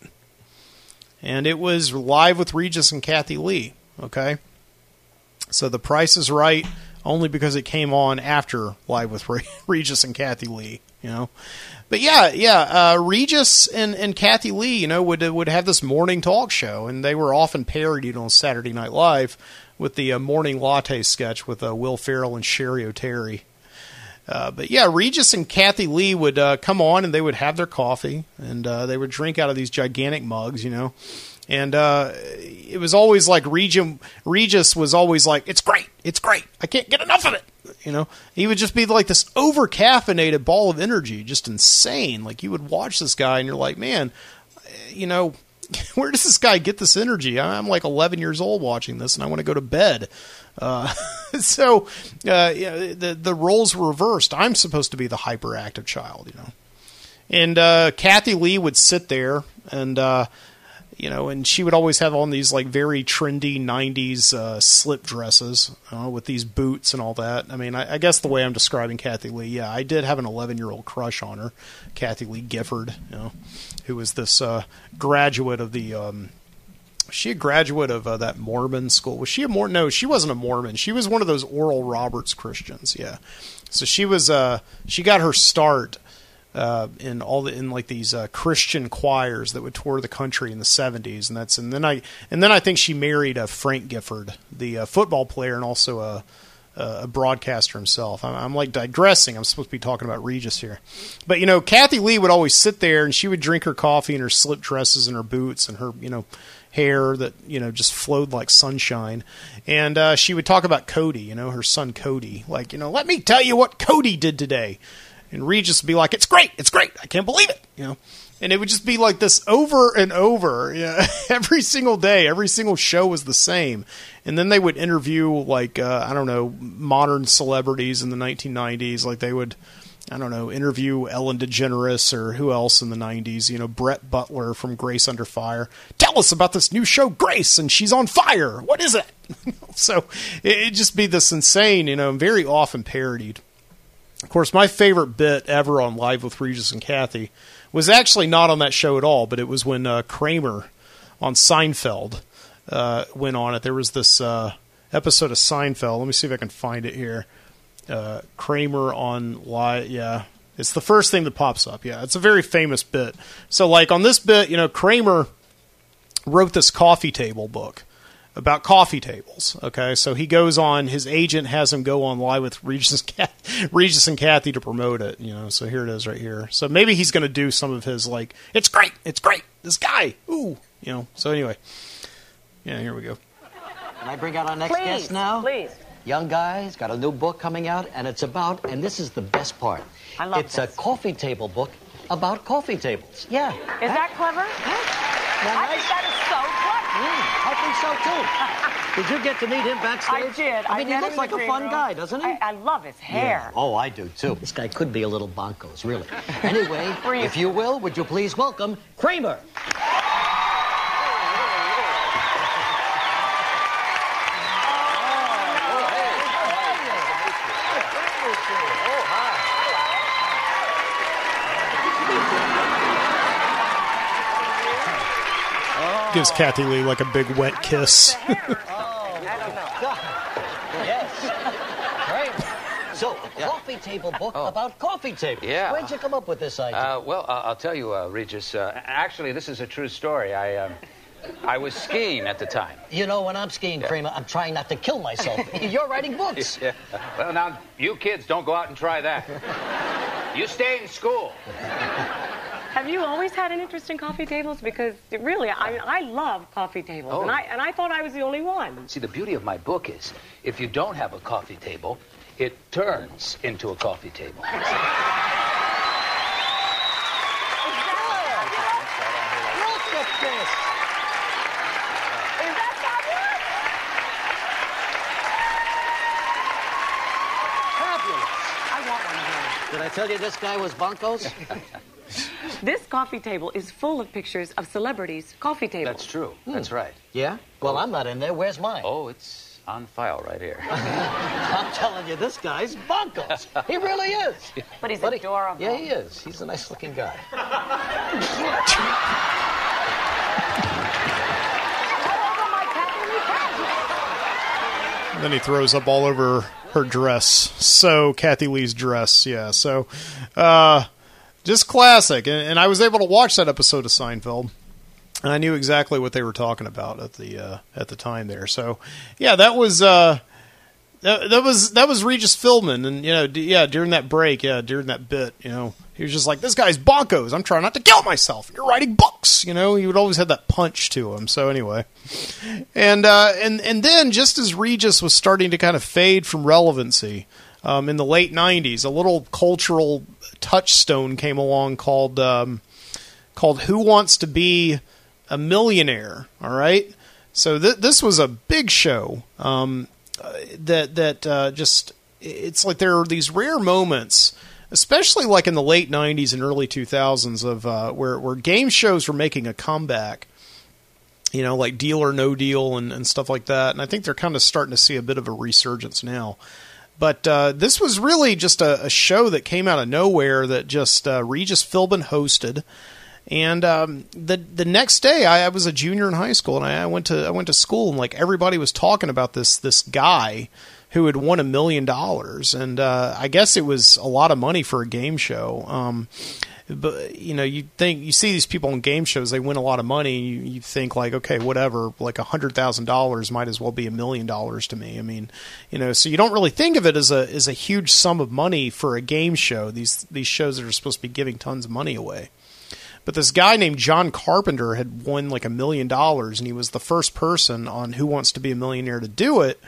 Speaker 1: and it was Live with Regis and Kathy Lee. Okay, so The Price is Right only because it came on after Live with Re- Regis and Kathy Lee. You know, but yeah, yeah, uh, Regis and, and Kathy Lee, you know, would would have this morning talk show, and they were often parodied on Saturday Night Live with the uh, morning latte sketch with uh, Will Ferrell and Cheri Oteri. Uh, but yeah, Regis and Kathy Lee would uh, come on and they would have their coffee and uh, they would drink out of these gigantic mugs, you know. And uh, it was always like Regis, Regis was always like, "It's great, it's great. I can't get enough of it." You know, he would just be like this over caffeinated ball of energy, just insane. Like you would watch this guy and you're like, "Man, you know, where does this guy get this energy? I'm like 11 years old watching this, and I want to go to bed. So, uh, yeah, the the roles were reversed. I'm supposed to be the hyperactive child, you know. And uh, Kathy Lee would sit there, and uh, you know, and she would always have on these like very trendy '90s uh, slip dresses uh, with these boots and all that. I mean, I, I guess the way I'm describing Kathy Lee, yeah, I did have an 11 year old crush on her, Kathy Lee Gifford, you know, who was this uh, graduate of the. Um, she a graduate of uh, that Mormon school? Was she a Mormon? No, she wasn't a Mormon. She was one of those Oral Roberts Christians. Yeah, so she was. Uh, she got her start uh, in all the in like these uh, Christian choirs that would tour the country in the '70s, and that's and then I and then I think she married uh, Frank Gifford, the uh, football player and also a a broadcaster himself. I'm, I'm like digressing. I'm supposed to be talking about Regis here, but you know, Kathy Lee would always sit there and she would drink her coffee in her slip dresses and her boots and her you know hair that you know just flowed like sunshine, and uh, she would talk about Cody, you know, her son Cody, like you know, let me tell you what Cody did today, and Regis would be like, it's great, it's great, I can't believe it, you know. And it would just be like this over and over, yeah, every single day. Every single show was the same. And then they would interview like uh, I don't know modern celebrities in the 1990s. Like they would, I don't know, interview Ellen DeGeneres or who else in the 90s. You know, Brett Butler from Grace Under Fire. Tell us about this new show, Grace, and she's on fire. What is it? so it, it'd just be this insane, you know, very often parodied. Of course, my favorite bit ever on Live with Regis and Kathy was actually not on that show at all, but it was when uh, Kramer on Seinfeld uh, went on it. There was this uh, episode of Seinfeld. Let me see if I can find it here. Uh, Kramer on live. Yeah, it's the first thing that pops up. Yeah, it's a very famous bit. So, like on this bit, you know, Kramer wrote this coffee table book about coffee tables. Okay, so he goes on. His agent has him go on live with Regis, and Regis and Kathy to promote it. You know, so here it is right here. So maybe he's going to do some of his like, it's great, it's great. This guy, ooh, you know. So anyway, yeah, here we go.
Speaker 2: Can I bring out our next
Speaker 3: Please,
Speaker 2: guest now?
Speaker 3: please.
Speaker 2: Young guy, he's got a new book coming out, and it's about, and this is the best part.
Speaker 3: I love
Speaker 2: It's
Speaker 3: this.
Speaker 2: a coffee table book about coffee tables. Yeah.
Speaker 3: Is that clever?
Speaker 2: Now,
Speaker 3: I think that is so clever.
Speaker 2: Mm, I think so too. did you get to meet him backstage?
Speaker 3: I did.
Speaker 2: I mean, he looks like a fun
Speaker 3: green
Speaker 2: guy, doesn't he?
Speaker 3: I, I love his hair.
Speaker 2: Oh, I do too. This guy could be a little bonkos, really. Anyway, if you will, would you please welcome Kramer?
Speaker 1: Gives Kathy Lee like a big wet kiss.
Speaker 3: The hair. I don't know.
Speaker 2: Yes. Kramer. So, a coffee table book about coffee tables.
Speaker 4: Yeah.
Speaker 2: Where'd you come up with this idea?
Speaker 4: Uh, well, I- I'll tell you, uh, Regis. Uh, actually, this is a true story. I, um, I was skiing at the time.
Speaker 2: You know, when I'm skiing, Kramer, I'm trying not to kill myself. You're writing books.
Speaker 4: Yeah. Well, now, you kids don't go out and try that. You stay in school.
Speaker 3: Have you always had an interest in coffee tables? Because really, I, mean, I love coffee tables,
Speaker 4: Oh.
Speaker 3: and I and I thought I was the only one.
Speaker 4: See, the beauty of my book is if you don't have a coffee table, it turns into a coffee table.
Speaker 2: Look at this.
Speaker 3: Is that fabulous?
Speaker 2: Fabulous.
Speaker 3: I want one of those.
Speaker 2: Did I tell you this guy was bonkos?
Speaker 3: This coffee table is full of pictures of celebrities' coffee tables.
Speaker 4: That's true. That's right.
Speaker 2: Yeah? Well, I'm not in there. Where's mine?
Speaker 4: Oh, it's on file right here.
Speaker 2: I'm telling you, this guy's bonkers. He really is.
Speaker 3: But he's
Speaker 2: But he-
Speaker 3: adorable.
Speaker 2: Yeah, he is. He's a nice looking guy.
Speaker 1: And then he throws up all over her dress. So Kathy Lee's dress, yeah. So, uh, just classic. And, and I was able to watch that episode of Seinfeld, and I knew exactly what they were talking about at the uh, at the time there. So, yeah, that was uh, that, that was that was Regis Philbin, and you know, d- yeah, during that break, yeah, during that bit, you know, he was just like, "This guy's bonkos. I'm trying not to kill myself. You're writing books." You know, he would always have that punch to him. So anyway, and uh, and and then just as Regis was starting to kind of fade from relevancy um, in the late '90s, a little cultural touchstone came along called um, called "Who Wants to Be a Millionaire." All right, so th- this was a big show um, that that uh, just it's like there are these rare moments. Especially like in the late '90s and early 2000s, of uh, where where game shows were making a comeback, you know, like Deal or No Deal and, and stuff like that. And I think they're kind of starting to see a bit of a resurgence now. But uh, this was really just a, a show that came out of nowhere that just uh, Regis Philbin hosted. And um, the the next day, I, I was a junior in high school, and I, I went to I went to school, and like everybody was talking about this this guy who had won a million dollars, and uh, I guess it was a lot of money for a game show. Um, but you know, you think you see these people on game shows, they win a lot of money. You, you think like, okay, whatever, like a hundred thousand dollars might as well be a million dollars to me. I mean, you know, so you don't really think of it as a as a huge sum of money for a game show. These these shows that are supposed to be giving tons of money away. But this guy named John Carpenter had won like a million dollars, and he was the first person on Who Wants to Be a Millionaire to do it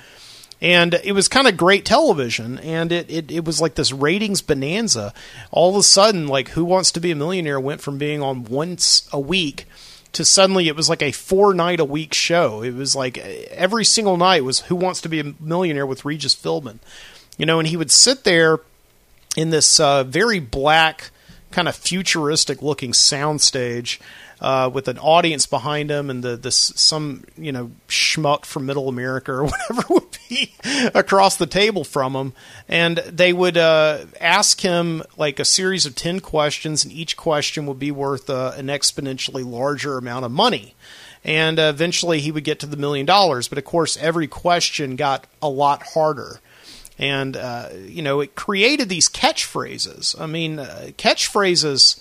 Speaker 1: and it was kind of great television and it, it, it was like this ratings bonanza. All of a sudden like who wants to be a millionaire went from being on once a week to suddenly it was like a four night a week show. It was like every single night was who wants to be a millionaire with regis philbin. You know and he would sit there in this uh, very black kind of futuristic looking soundstage uh, with an audience behind him and the this some you know schmuck from middle America or whatever would across the table from him, and they would uh, ask him like a series of ten questions, and each question would be worth uh, an exponentially larger amount of money. And uh, eventually, he would get to the million dollars. But of course, every question got a lot harder and uh, you know it created these catchphrases. I mean, uh, catchphrases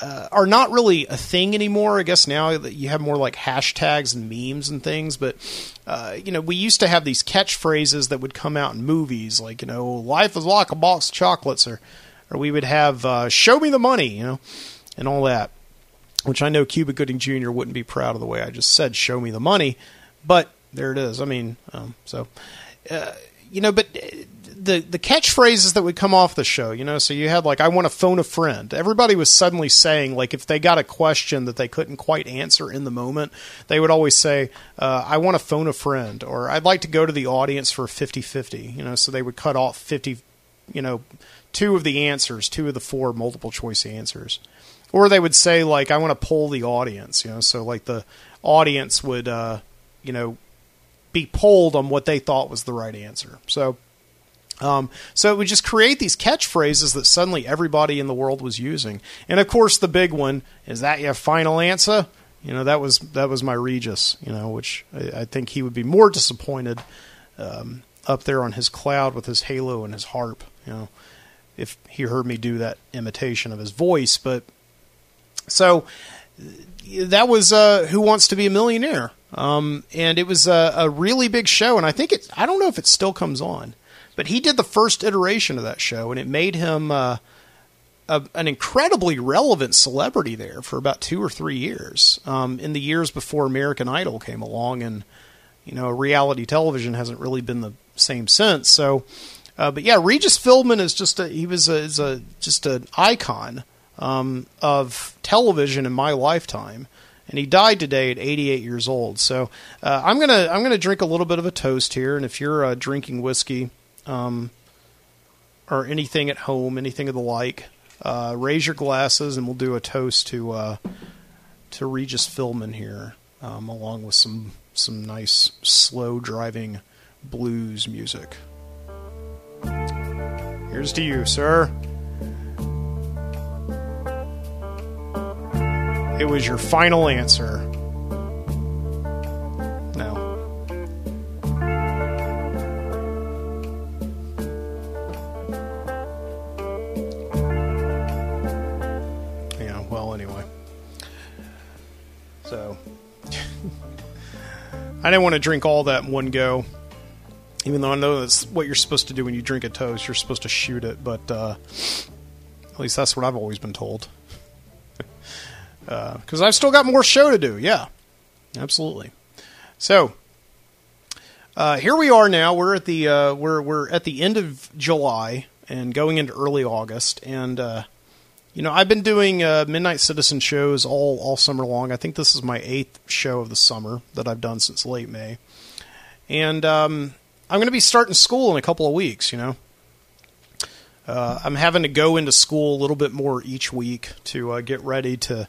Speaker 1: uh, are not really a thing anymore. I guess now that you have more like hashtags and memes and things, but uh, you know we used to have these catchphrases that would come out in movies, like you know "Life is like a box of chocolates," or or we would have uh, "Show me the money," you know, and all that. Which I know Cuba Gooding Jr. wouldn't be proud of the way I just said "Show me the money," but there it is. I mean, um, so you know, but uh, the the catchphrases that would come off the show, you know, so you had like I want to phone a friend. Everybody was suddenly saying like if they got a question that they couldn't quite answer in the moment, they would always say uh, I want to phone a friend or I'd like to go to the audience for 50-50, you know, so they would cut off 50, you know, two of the answers, two of the four multiple choice answers. Or they would say like I want to poll the audience, you know, so like the audience would uh, you know, be polled on what they thought was the right answer. So, um, so it would just create these catchphrases that suddenly everybody in the world was using. And of course, the big one is that your final answer. You know, that was that was my Regis. You know, which I, I think he would be more disappointed um, up there on his cloud with his halo and his harp. You know, if he heard me do that imitation of his voice. But so that was uh, Who Wants to Be a Millionaire. Um, and it was a, a really big show, and I think it. I don't know if it still comes on, but he did the first iteration of that show, and it made him uh, a, an incredibly relevant celebrity there for about two or three years. Um, in the years before American Idol came along, and you know, reality television hasn't really been the same since. So, uh, but yeah, Regis Philbin is just a he was a, is a just an icon um, of television in my lifetime and he died today at 88 years old. So uh, I'm gonna I'm gonna drink a little bit of a toast here, and if you're uh, drinking whiskey um, or anything at home, anything of the like, uh, raise your glasses, and we'll do a toast to uh, to Regis Philbin here, um, along with some some nice slow driving blues music. Here's to you, sir. It was your final answer. I didn't want to drink all that in one go. Even though I know that's what you're supposed to do when you drink a toast, you're supposed to shoot it, but uh, at least that's what I've always been told. Because I've still got more show to do. Yeah, absolutely. So uh, here we are now. We're at the uh, we're we're at the end of July and going into early August, and uh, you know I've been doing uh, Midnight Citizen shows all all summer long. I think this is my eighth show of the summer that I've done since late May, and um, I'm going to be starting school in a couple of weeks. You know. Uh, I'm having to go into school a little bit more each week to uh, get ready to,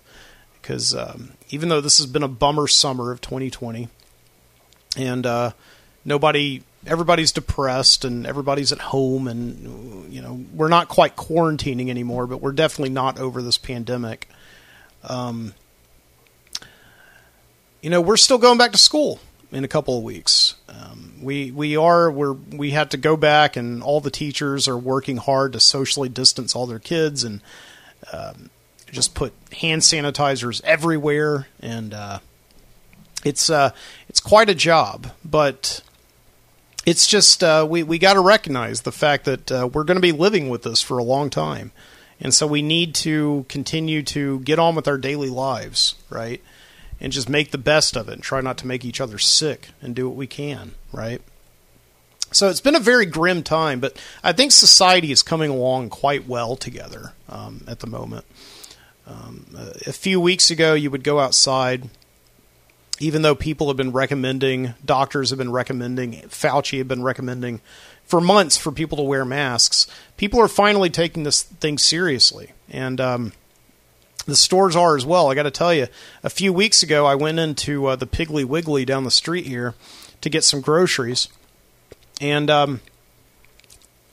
Speaker 1: because um, even though this has been a bummer summer of 2020, and uh, nobody, everybody's depressed and everybody's at home, and you know we're not quite quarantining anymore, but we're definitely not over this pandemic. Um, you know, we're still going back to school in a couple of weeks. Um, we we are we're we had to go back, and all the teachers are working hard to socially distance all their kids and um, just put hand sanitizers everywhere, and uh, it's uh, it's quite a job, but. It's just uh, we we got to recognize the fact that uh, we're going to be living with this for a long time, and so we need to continue to get on with our daily lives, right? and just make the best of it and try not to make each other sick and do what we can, right? So it's been a very grim time, but I think society is coming along quite well together um, at the moment. Um, a few weeks ago, you would go outside, even though people have been recommending, doctors have been recommending, Fauci have been recommending for months for people to wear masks. People are finally taking this thing seriously. And, um, the stores are as well. I got to tell you, a few weeks ago, I went into uh, the Piggly Wiggly down the street here to get some groceries, and um,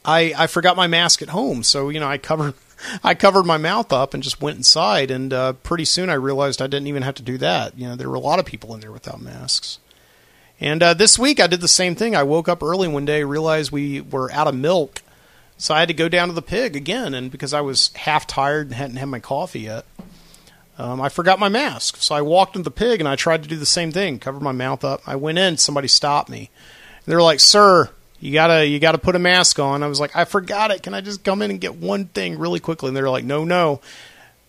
Speaker 1: I I forgot my mask at home. So you know, I covered I covered my mouth up and just went inside. And uh, pretty soon, I realized I didn't even have to do that. You know, there were a lot of people in there without masks. And uh, this week, I did the same thing. I woke up early one day, realized we were out of milk. So I had to go down to the pig again, and because I was half tired and hadn't had my coffee yet, um, I forgot my mask. So I walked into the pig and I tried to do the same thing, cover my mouth up. I went in, somebody stopped me. They were like, "Sir, you gotta you gotta put a mask on." I was like, "I forgot it. Can I just come in and get one thing really quickly?" And they're like, "No, no."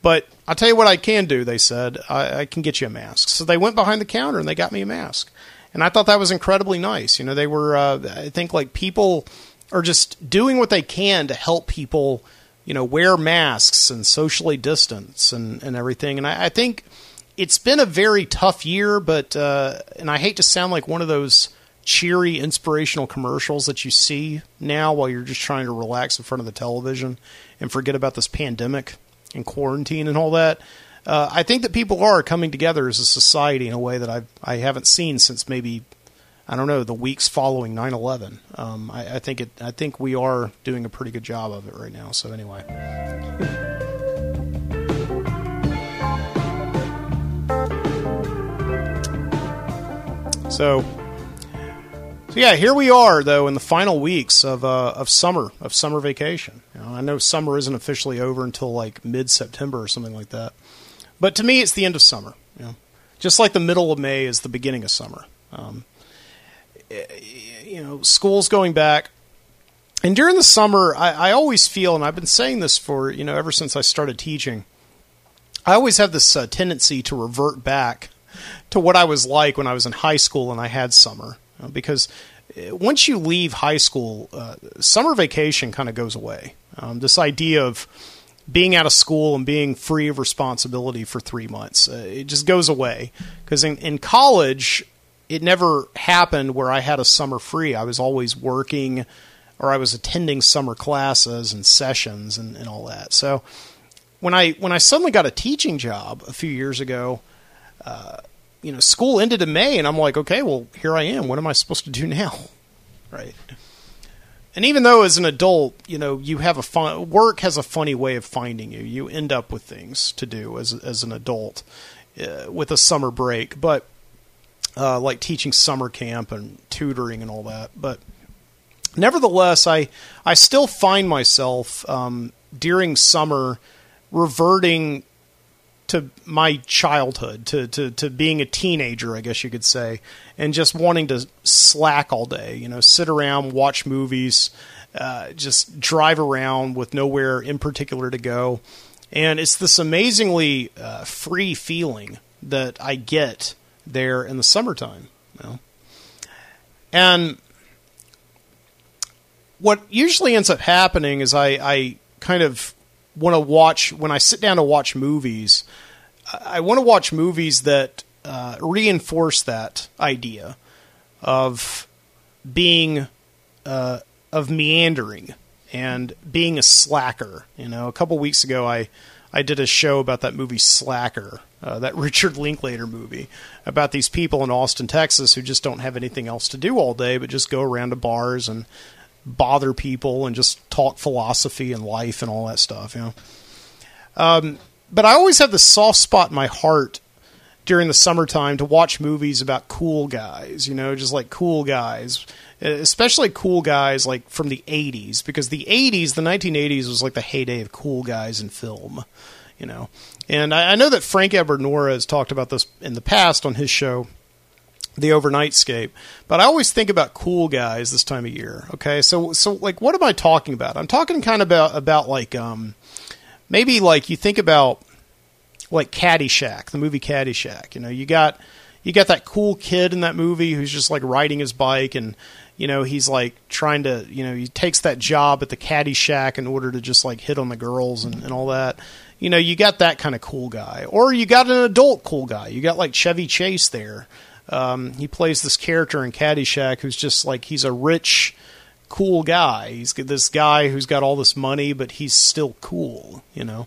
Speaker 1: But I'll tell you what I can do. They said I, I can get you a mask. So they went behind the counter and they got me a mask, and I thought that was incredibly nice. You know, they were uh, I think like people are just doing what they can to help people, you know, wear masks and socially distance and, and everything. And I, I think it's been a very tough year, but uh, and I hate to sound like one of those cheery, inspirational commercials that you see now while you're just trying to relax in front of the television and forget about this pandemic and quarantine and all that. Uh, I think that people are coming together as a society in a way that I I haven't seen since maybe I don't know the weeks following 9/11. Um, I, I think it. I think we are doing a pretty good job of it right now. So anyway. So, so yeah, here we are though in the final weeks of uh, of summer of summer vacation. You know, I know summer isn't officially over until like mid September or something like that, but to me it's the end of summer. You know, just like the middle of May is the beginning of summer. Um, you know, school's going back. And during the summer, I, I always feel, and I've been saying this for, you know, ever since I started teaching, I always have this uh, tendency to revert back to what I was like when I was in high school and I had summer. Uh, because uh, once you leave high school, uh, summer vacation kind of goes away. Um, this idea of being out of school and being free of responsibility for three months, uh, it just goes away. Because in, in college, it never happened where I had a summer free. I was always working or I was attending summer classes and sessions and, and all that. So when I when I suddenly got a teaching job a few years ago, uh, you know, school ended in May, and I'm like, okay, well, here I am. What am I supposed to do now? Right. And even though as an adult, you know, you have a fun work has a funny way of finding you. You end up with things to do as as an adult uh, with a summer break, but uh, like teaching summer camp and tutoring and all that. But nevertheless, I I still find myself um, during summer reverting to my childhood, to, to, to being a teenager, I guess you could say, and just wanting to slack all day, you know, sit around, watch movies, uh, just drive around with nowhere in particular to go. And it's this amazingly uh, free feeling that I get there in the summertime. You know? And what usually ends up happening is I, I kind of want to watch when I sit down to watch movies. I want to watch movies that uh, reinforce that idea of being uh, of meandering and being a slacker. You know, a couple weeks ago, I I did a show about that movie Slacker, uh, that Richard Linklater movie about these people in Austin, Texas, who just don't have anything else to do all day but just go around to bars and bother people and just talk philosophy and life and all that stuff. You know. Um, but I always have this soft spot in my heart during the summertime to watch movies about cool guys, you know, just like cool guys, especially cool guys like from the 80s, because the 80s, the 1980s was like the heyday of cool guys in film, you know. And I, I know that Frank Edward Nora has talked about this in the past on his show, The Overnight Overnightscape, but I always think about cool guys this time of year. Okay, so so like, what am I talking about? I'm talking kind of about about like um, maybe like you think about like Caddyshack, the movie Caddyshack. You know, you got you got that cool kid in that movie who's just like riding his bike and you know he's like trying to you know he takes that job at the caddy shack in order to just like hit on the girls and, and all that. You know you got that kind of cool guy. Or you got an adult cool guy. You got like chevy chase there. Um, he plays this character in caddyshack who's just like he's a rich cool guy he's this guy who's got all this money but he's still cool you know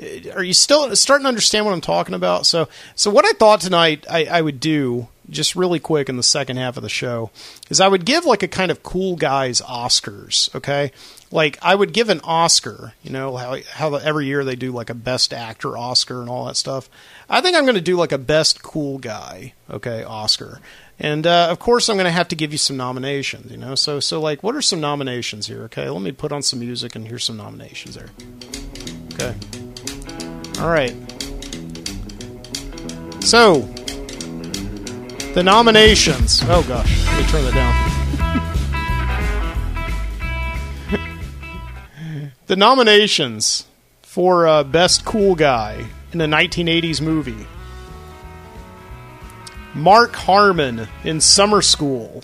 Speaker 1: uh, are you still starting to understand what I'm talking about? So, so what I thought tonight I, I would do just really quick in the second half of the show is I would give like a kind of cool guys Oscars. Okay, like I would give an Oscar. You know how how every year they do like a best actor Oscar and all that stuff. I think I'm going to do like a best cool guy. Okay, Oscar. And uh, of course, I'm going to have to give you some nominations. You know, so so like, what are some nominations here? Okay, let me put on some music and here's some nominations there. Okay. All right. So, the nominations. Oh gosh, let me turn that down. the nominations for uh, best cool guy in a 1980s movie. Mark Harmon in Summer School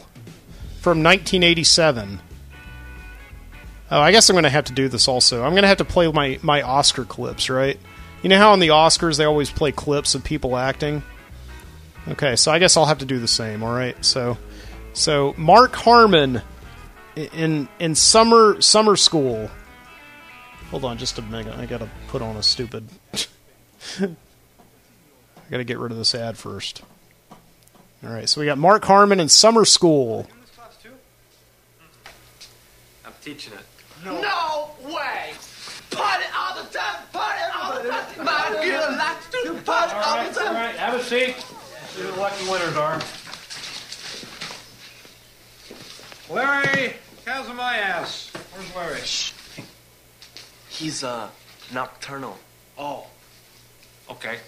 Speaker 1: from 1987. Oh, I guess I'm going to have to do this also. I'm going to have to play my, my Oscar clips, right? You know how on the Oscars they always play clips of people acting? Okay, so I guess I'll have to do the same, all right? So so Mark Harmon in in summer summer school. Hold on just a minute. I got to put on a stupid I got to get rid of this ad first. All right, so we got Mark Harmon in summer school.
Speaker 5: I'm teaching it.
Speaker 6: No way! Party all the time, party all the time. My girl likes to party all the time.
Speaker 5: All right, have a seat. See who the lucky winners are. Larry, how's my ass? Where's Larry?
Speaker 7: He's uh nocturnal.
Speaker 5: Oh. Okay.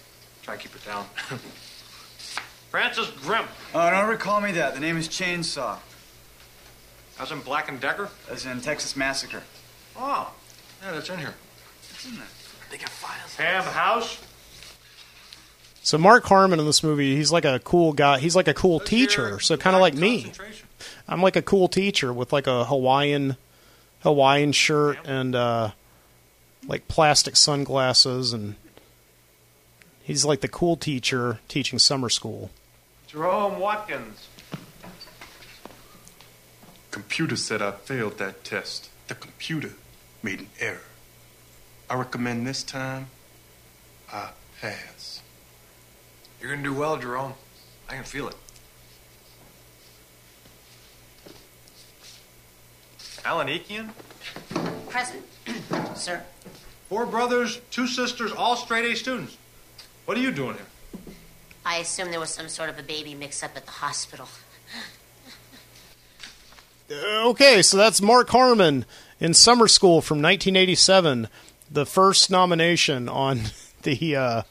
Speaker 5: Try to keep it down. Francis Grimm.
Speaker 8: Oh, don't recall me that. The name is Chainsaw,
Speaker 5: How's in Black and Decker?
Speaker 8: as in Texas Massacre.
Speaker 5: Oh. Yeah, that's in here. It's in there.
Speaker 7: They got files.
Speaker 5: Ham House.
Speaker 1: So Mark Harmon in this movie, he's like a cool guy. He's like a cool teacher, so kind of like me. I'm like a cool teacher with like a Hawaiian Hawaiian shirt and uh, like plastic sunglasses, and he's like the cool teacher teaching summer school.
Speaker 5: Jerome Watkins.
Speaker 9: Computer said I failed that test. The computer made an error. I recommend this time I pass.
Speaker 5: You're gonna do well, Jerome. I can feel it. Alan Eakian?
Speaker 10: Present. Sir.
Speaker 5: Four brothers, two sisters, all straight A students. What are you doing here?
Speaker 10: I assume there was some sort of a baby mix up at the hospital.
Speaker 1: Okay, so that's Mark Harmon in Summer School from 1987, the first nomination on the uh,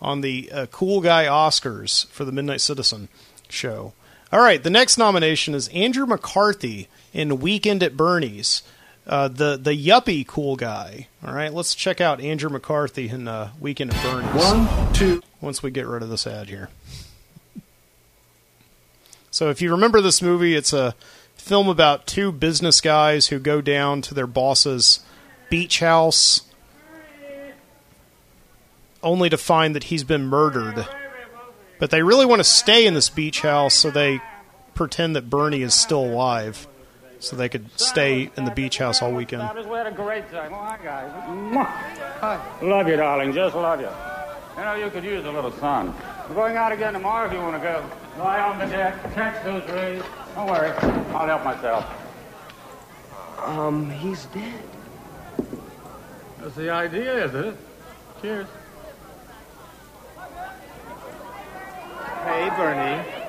Speaker 1: on the uh, Cool Guy Oscars for the Midnight Citizen show. All right, the next nomination is Andrew McCarthy in Weekend at Bernie's, uh, the the yuppie cool guy. All right, let's check out Andrew McCarthy in uh, Weekend at Bernie's.
Speaker 9: One, two.
Speaker 1: Once we get rid of this ad here. So if you remember this movie, it's a film about two business guys who go down to their boss's beach house only to find that he's been murdered. But they really want to stay in this beach house, so they pretend that Bernie is still alive. So they could stay in the beach house all weekend.
Speaker 11: just we had a great time. Oh, hi, guys. Mwah. Love you, darling. Just love you. You know, you could use a little sun. We're going out again tomorrow if you want to go. Lie on the deck, catch those rays. Don't worry. I'll help myself.
Speaker 7: Um, he's dead.
Speaker 11: That's the idea, is it? Cheers.
Speaker 7: Hey, Bernie.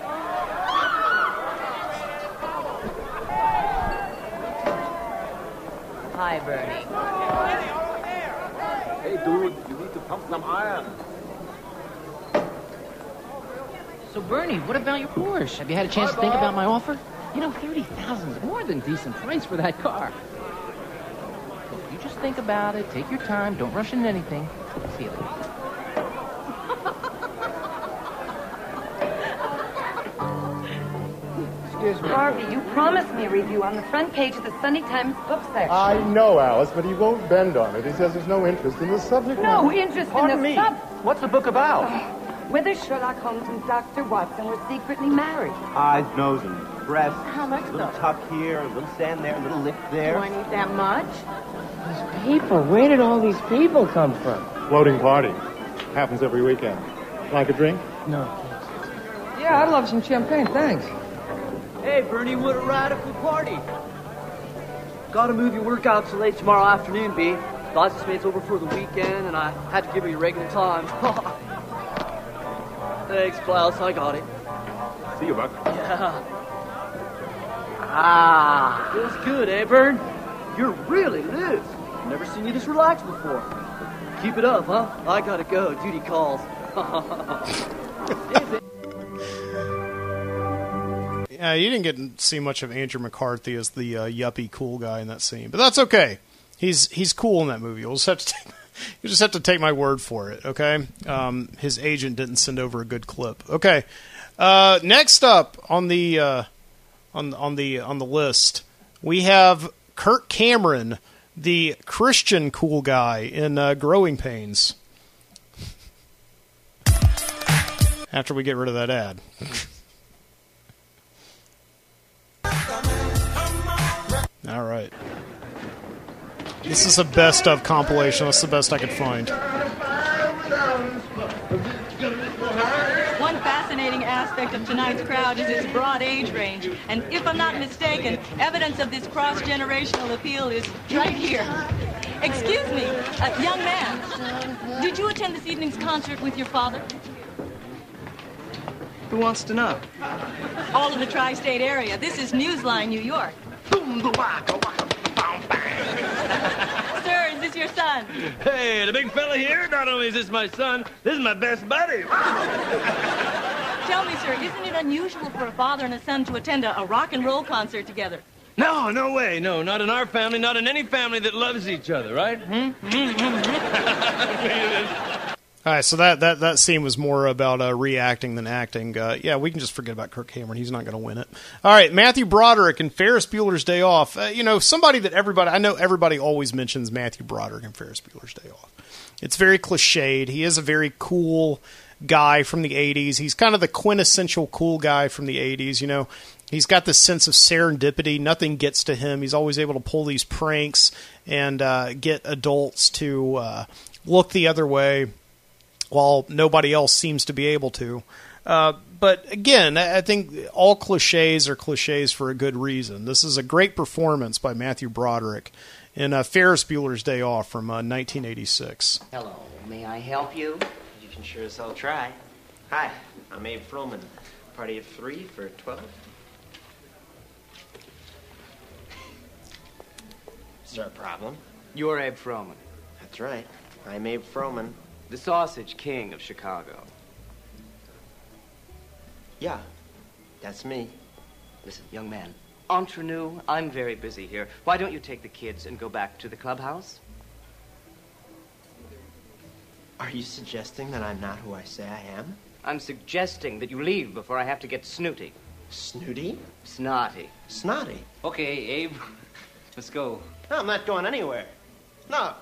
Speaker 12: Hi, Bernie.
Speaker 13: Hey, dude, you need to pump some iron.
Speaker 12: So, Bernie, what about your Porsche? Have you had a chance to think about my offer? You know, 30000 is more than decent price for that car. Look, you just think about it, take your time, don't rush into anything. See you later.
Speaker 3: Excuse me. Harvey, you promised me a review on the front page of the Sunday Times book section.
Speaker 14: I know, Alice, but he won't bend on it. He says there's no interest in the subject
Speaker 3: No
Speaker 14: matter.
Speaker 3: interest
Speaker 7: Pardon
Speaker 3: in the
Speaker 7: me.
Speaker 3: sub.
Speaker 7: What's the book about?
Speaker 3: Oh, whether Sherlock Holmes and Dr. Watson were secretly married.
Speaker 13: Eyes, nose, and breast.
Speaker 3: How much
Speaker 13: A little
Speaker 3: though?
Speaker 13: tuck here, a little sand there, a little lift there.
Speaker 3: Do I need that much?
Speaker 12: These people, where did all these people come from?
Speaker 14: Floating party. Happens every weekend. Like a drink?
Speaker 12: No.
Speaker 15: Yeah, I'd love some champagne, thanks.
Speaker 7: Hey, Bernie, what a radical party. Gotta move your workout till late tomorrow afternoon, B. License mate's over for the weekend, and I had to give her your regular time. Thanks, Klaus, I got it.
Speaker 13: See you, Buck.
Speaker 7: Yeah. Ah, feels good, eh, Bern? You're really loose. Never seen you this relaxed before. Keep it up, huh? I gotta go. Duty calls.
Speaker 1: Yeah, you didn't get to see much of Andrew McCarthy as the uh, yuppie cool guy in that scene, but that's okay. He's he's cool in that movie. You'll just have to take, you just have to take my word for it. Okay, um, his agent didn't send over a good clip. Okay, uh, next up on the uh, on on the on the list we have Kirk Cameron, the Christian cool guy in uh, Growing Pains. After we get rid of that ad. All right. This is a best of compilation. That's the best I could find.
Speaker 16: One fascinating aspect of tonight's crowd is its broad age range. And if I'm not mistaken, evidence of this cross generational appeal is right here. Excuse me, uh, young man. Did you attend this evening's concert with your father?
Speaker 7: Who wants to know?
Speaker 16: All of the tri state area. This is Newsline, New York. Boom, the rock, bang, bang. Sir, is this your son?
Speaker 17: Hey, the big fella here, not only is this my son, this is my best buddy.
Speaker 16: Tell me, sir, isn't it unusual for a father and a son to attend a, a rock and roll concert together?
Speaker 17: No, no way. No, not in our family, not in any family that loves each other, right? Hmm? hmm, hmm, hmm.
Speaker 1: All right, so that, that, that scene was more about uh, reacting than acting. Uh, yeah, we can just forget about Kirk Cameron. He's not going to win it. All right, Matthew Broderick and Ferris Bueller's Day Off. Uh, you know, somebody that everybody, I know everybody always mentions Matthew Broderick and Ferris Bueller's Day Off. It's very cliched. He is a very cool guy from the 80s. He's kind of the quintessential cool guy from the 80s, you know. He's got this sense of serendipity. Nothing gets to him. He's always able to pull these pranks and uh, get adults to uh, look the other way while nobody else seems to be able to. Uh, but again, I I think all cliches are cliches for a good reason. This is a great performance by Matthew Broderick in uh, Ferris Bueller's Day Off from uh, 1986.
Speaker 18: Hello, may I help you?
Speaker 19: You can sure as hell try. Hi, I'm Abe Froman. Party of three for 12. Is there a problem?
Speaker 18: You're Abe Froman.
Speaker 19: That's right. I'm Abe Froman.
Speaker 18: The Sausage King of Chicago.
Speaker 19: Yeah, that's me.
Speaker 18: Listen, young man. Entre nous, I'm very busy here. Why don't you take the kids and go back to the clubhouse?
Speaker 19: Are you suggesting that I'm not who I say I am?
Speaker 18: I'm suggesting that you leave before I have to get snooty.
Speaker 19: Snooty?
Speaker 18: Snotty.
Speaker 19: Snotty?
Speaker 18: Okay, Abe. Let's go.
Speaker 19: No, I'm not going anywhere. No,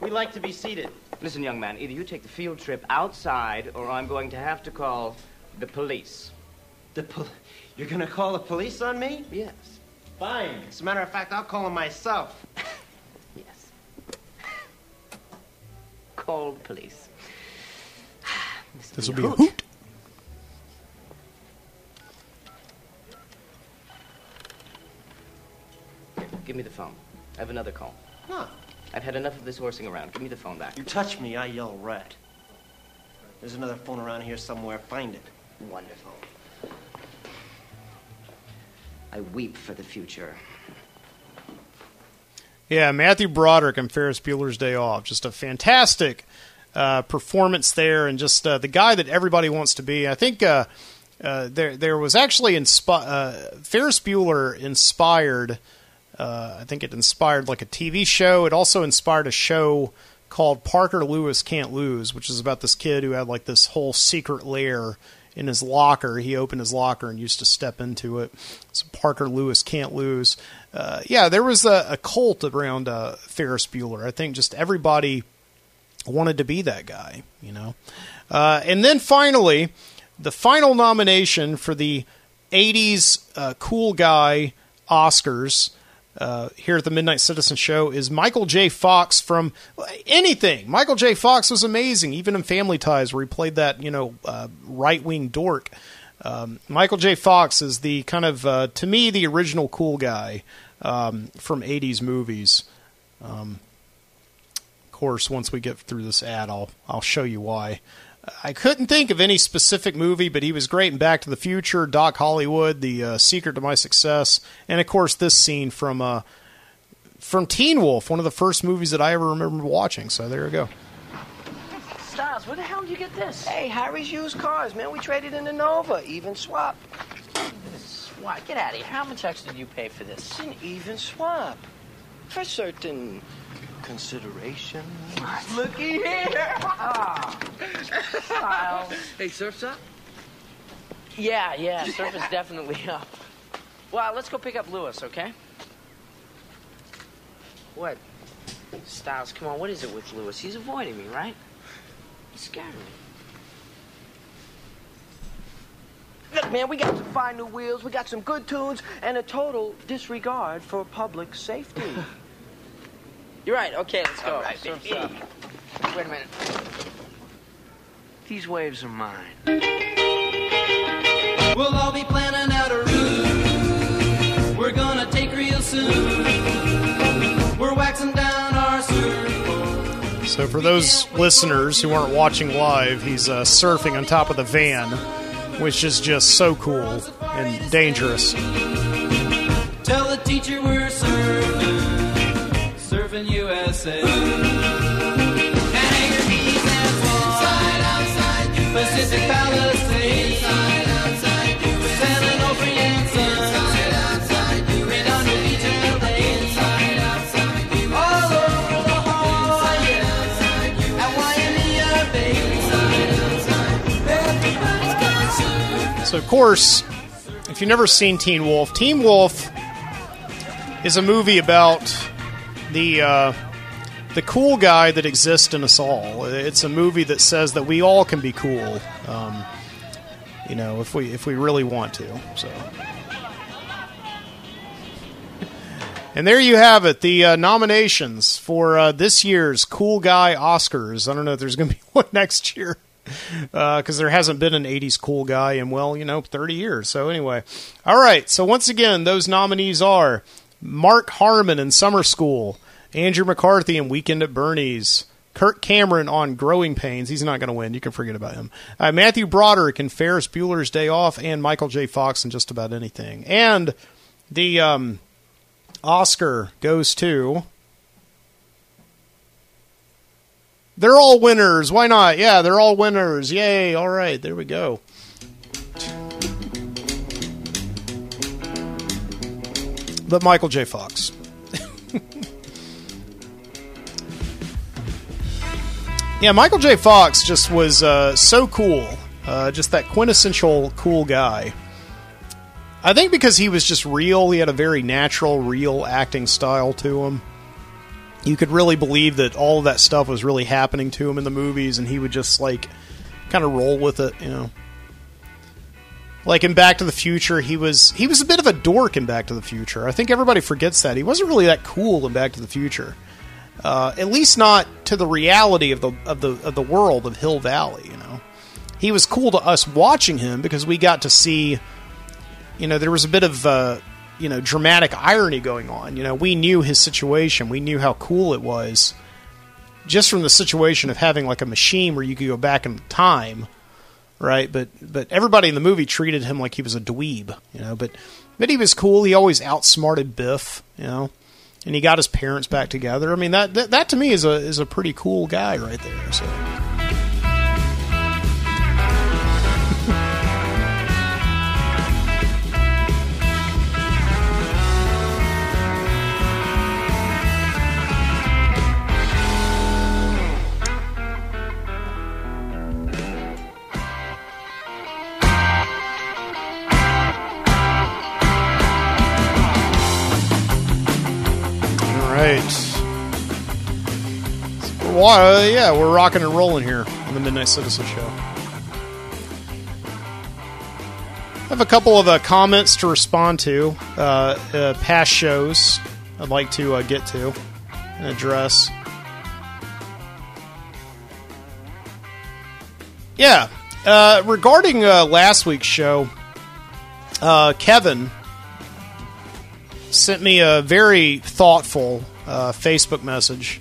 Speaker 19: we like to be seated.
Speaker 18: Listen, young man, either you take the field trip outside or I'm going to have to call the police.
Speaker 19: The pol- You're gonna call the police on me?
Speaker 18: Yes.
Speaker 19: Fine. As a matter of fact, I'll call them myself.
Speaker 18: Yes. Call the police.
Speaker 1: This will be a hoot.
Speaker 18: Give me the phone. I have another call.
Speaker 19: Huh.
Speaker 18: I've had enough of this horsing around. Give me the phone back.
Speaker 19: You touch me, I yell rat. There's another phone around here somewhere. Find it.
Speaker 18: Wonderful. I weep for the future.
Speaker 1: Yeah, Matthew Broderick and Ferris Bueller's Day Off. Just a fantastic uh, performance there, and just uh, the guy that everybody wants to be. I think uh, uh, there there was actually inspi- uh, Ferris Bueller inspired. Uh, I think it inspired like a TV show. It also inspired a show called Parker Lewis Can't Lose, which is about this kid who had like this whole secret lair in his locker. He opened his locker and used to step into it. So Parker Lewis Can't Lose. Uh, yeah, there was a, a cult around uh, Ferris Bueller. I think just everybody wanted to be that guy, you know. Uh, and then finally, the final nomination for the 80s uh, Cool Guy Oscars uh, here at the Midnight Citizen Show is Michael J. Fox from anything. Michael J. Fox was amazing, even in Family Ties, where he played that, you know, uh, right wing dork. Um, Michael J. Fox is the kind of, uh, to me, the original cool guy um, from 80s movies. Um, of course, once we get through this ad, I'll I'll show you why. I couldn't think of any specific movie, but he was great in Back to the Future, Doc Hollywood, The uh, Secret to My Success, and of course this scene from uh, from Teen Wolf, one of the first movies that I ever remember watching. So there you go.
Speaker 20: Stiles, where the hell did you get this? Hey, Harry's used cars, man. We traded in the Nova. Even swap. Swap. Get out of here. How much extra did you pay for this? It's an even swap. For certain consideration. Looky here. Ah. Stiles.
Speaker 17: Hey, surf's up?
Speaker 20: Yeah, yeah, surf is definitely up. Well, let's go pick up Lewis, okay? What? Stiles, come on, what is it with Lewis? He's avoiding me, right? He's scaring me. Look, man, we got some fine new wheels, we got some good tunes, and a total disregard for public safety. You're right, okay, let's go. All right, Surf's baby. up. Wait a minute. These waves are mine.
Speaker 21: We'll all be planning out a route we're gonna take real soon. We're waxing down our surfboard.
Speaker 1: So for those listeners who aren't watching live, he's uh, surfing on top of the van, which is just so cool and dangerous. So, of course, if you've never seen Teen Wolf, Teen Wolf is a movie about the uh, the cool guy that exists in us all. It's a movie that says that we all can be cool, um, you know, if we if we really want to. So. And there you have it, the uh, nominations for uh, this year's Cool Guy Oscars. I don't know if there's going to be one next year because there hasn't been an 80s cool guy in, well, you know, 30 years. So, anyway. All right. So, once again, those nominees are Mark Harmon in Summer School, Andrew McCarthy in Weekend at Bernie's, Kirk Cameron on Growing Pains. He's not going to win. You can forget about him. Uh, Matthew Broderick in Ferris Bueller's Day Off, and Michael J. Fox in just about anything. And the um, Oscar goes to. They're all winners. Why not? Yeah, they're all winners. Yay. All right. There we go. But Michael J. Fox. Yeah, Michael J. Fox just was uh, so cool. Uh, just that quintessential cool guy. I think because he was just real, he had a very natural, real acting style to him. You could really believe that all of that stuff was really happening to him in the movies, and he would just like kind of roll with it, you know. Like in Back to the Future, he was he was a bit of a dork in Back to the Future. I think everybody forgets that he wasn't really that cool in Back to the Future, uh, at least not to the reality of the of the of the world of Hill Valley. You know, he was cool to us watching him because we got to see you know, there was a bit of, uh, you know, dramatic irony going on. You know, we knew his situation. We knew how cool it was just from the situation of having like a machine where you could go back in time, right? But but everybody in the movie treated him like he was a dweeb, you know. But but he was cool. He always outsmarted Biff, you know, and he got his parents back together. I mean that that, that to me is a is a pretty cool guy right there. So. Uh, yeah, we're rocking and rolling here on the Midnight Citizen Show. I have a couple of uh, comments to respond to, uh, uh, past shows I'd like to uh, get to and address. Yeah, uh, regarding last week's show, Kevin sent me a very thoughtful Facebook message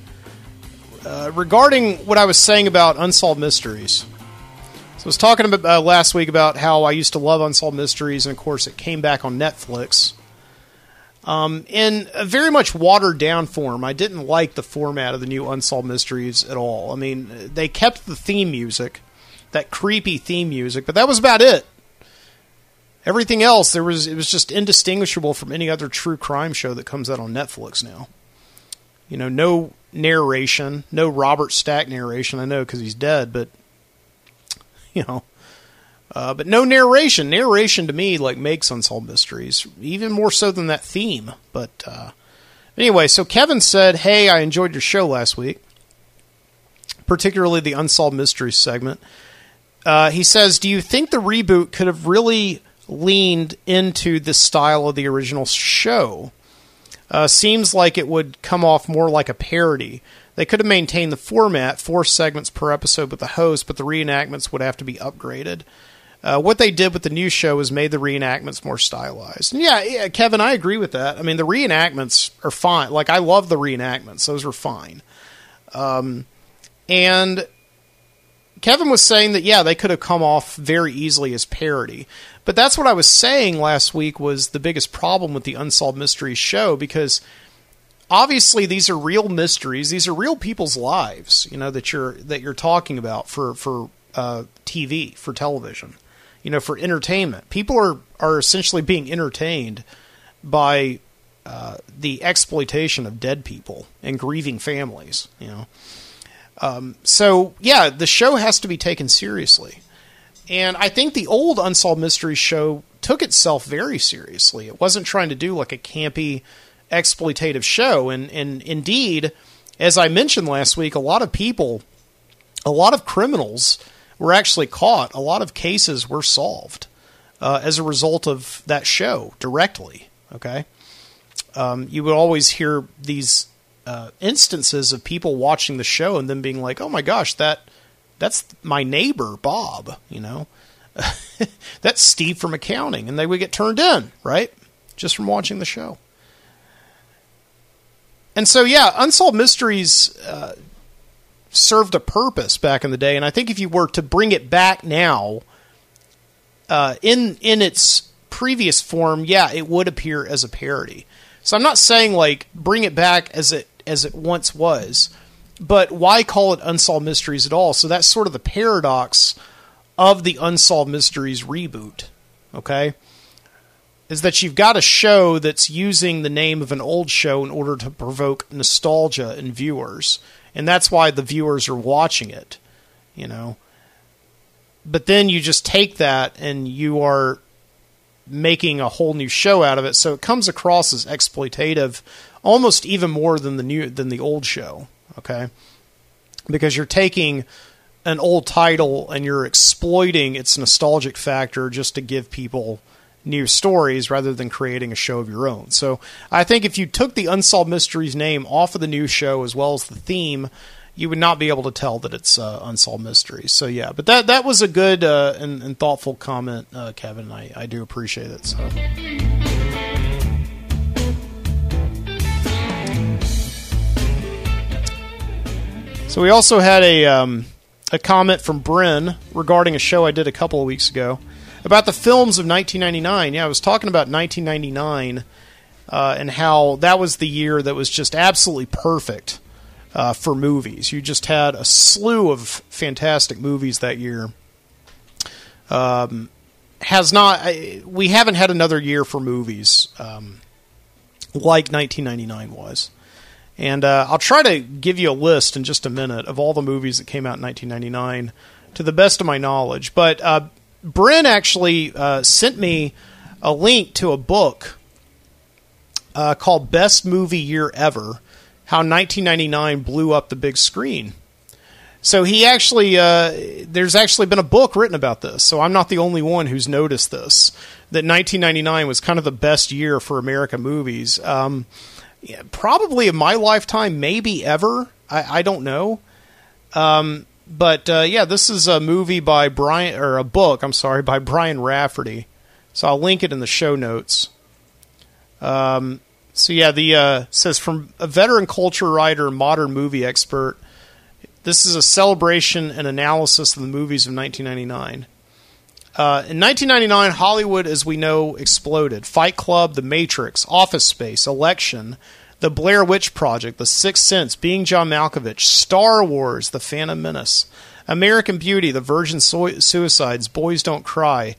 Speaker 1: uh, regarding what I was saying about unsolved mysteries. So I was talking about uh, last week about how I used to love unsolved mysteries, and of course, it came back on Netflix. Um, in a very much watered down form. I didn't like the format of the new Unsolved Mysteries at all. I mean, they kept the theme music, that creepy theme music, but that was about it. Everything else, there was it was just indistinguishable from any other true crime show that comes out on Netflix now. You know, no narration, no Robert Stack narration. I know because he's dead, but you know, uh, but no narration. Narration to me like makes unsolved mysteries even more so than that theme. But uh, anyway, so Kevin said, "Hey, I enjoyed your show last week, particularly the unsolved mysteries segment." Uh, he says, "Do you think the reboot could have really leaned into the style of the original show? Uh, seems like it would come off more like a parody. They could have maintained the format, four segments per episode with the host, but the reenactments would have to be upgraded." Uh, what they did with the new show is made the reenactments more stylized. And yeah, yeah, Kevin, I agree with that. I mean, the reenactments are fine. Like, I love the reenactments; those are fine. Um, and Kevin was saying that yeah, they could have come off very easily as parody. But that's what I was saying last week was the biggest problem with the Unsolved Mysteries show because obviously these are real mysteries. These are real people's lives, you know, that you're that you're talking about for for uh, TV, for television, you know, for entertainment. People are are essentially being entertained by uh, the exploitation of dead people and grieving families, you know. Um, so yeah, the show has to be taken seriously. And I think the old Unsolved Mysteries show took itself very seriously. It wasn't trying to do like a campy, exploitative show. And, and indeed, as I mentioned last week, a lot of people, a lot of criminals were actually caught. A lot of cases were solved uh, as a result of that show directly. Okay. um, you would always hear these uh, instances of people watching the show and then being like, "Oh my gosh, that that's my neighbor Bob," you know, that's Steve from accounting, and they would get turned in right just from watching the show. And so, yeah, Unsolved Mysteries uh, served a purpose back in the day, and I think if you were to bring it back now, uh, in in its previous form, yeah, it would appear as a parody. So I'm not saying like bring it back as it as it once was, but why call it Unsolved Mysteries at all? So that's sort of the paradox of the Unsolved Mysteries reboot. Okay, is that you've got a show that's using the name of an old show in order to provoke nostalgia in viewers, and that's why the viewers are watching it. You know, but then you just take that and you are making a whole new show out of it so it comes across as exploitative almost even more than the new than the old show okay because you're taking an old title and you're exploiting its nostalgic factor just to give people new stories rather than creating a show of your own so i think if you took the unsolved mysteries name off of the new show as well as the theme you would not be able to tell that it's uh, unsolved mysteries. So yeah, but that that was a good uh, and, and, thoughtful comment, uh, Kevin. I, I do appreciate it. So. So we also had a um, a comment from Bryn regarding a show I did a couple of weeks ago about the films of 1999. Yeah, I was talking about 1999 uh, and how that was the year that was just absolutely perfect uh, for movies. You just had a slew of fantastic movies that year. Um, has not we haven't had another year for movies um, like 1999 was. And uh, I'll try to give you a list in just a minute of all the movies that came out in 1999 to the best of my knowledge. But uh, Bryn actually uh, sent me a link to a book uh, called Best Movie Year Ever how 1999 blew up the big screen. So he actually, uh, there's actually been a book written about this. So I'm not the only one who's noticed this. That 1999 was kind of the best year for American movies. Um, probably in my lifetime, maybe ever. I, I don't know. Um, but uh, yeah, this is a movie by Brian, or a book, I'm sorry, by Brian Raftery. So I'll link it in the show notes. Um, so yeah, the uh, says from a veteran culture writer, modern movie expert. This is a celebration and analysis of the movies of 1999. Uh, in 1999, Hollywood, as we know, exploded. Fight Club, The Matrix, Office Space, Election, The Blair Witch Project, The Sixth Sense, Being John Malkovich, Star Wars, The Phantom Menace, American Beauty, The Virgin Suicides, Boys Don't Cry,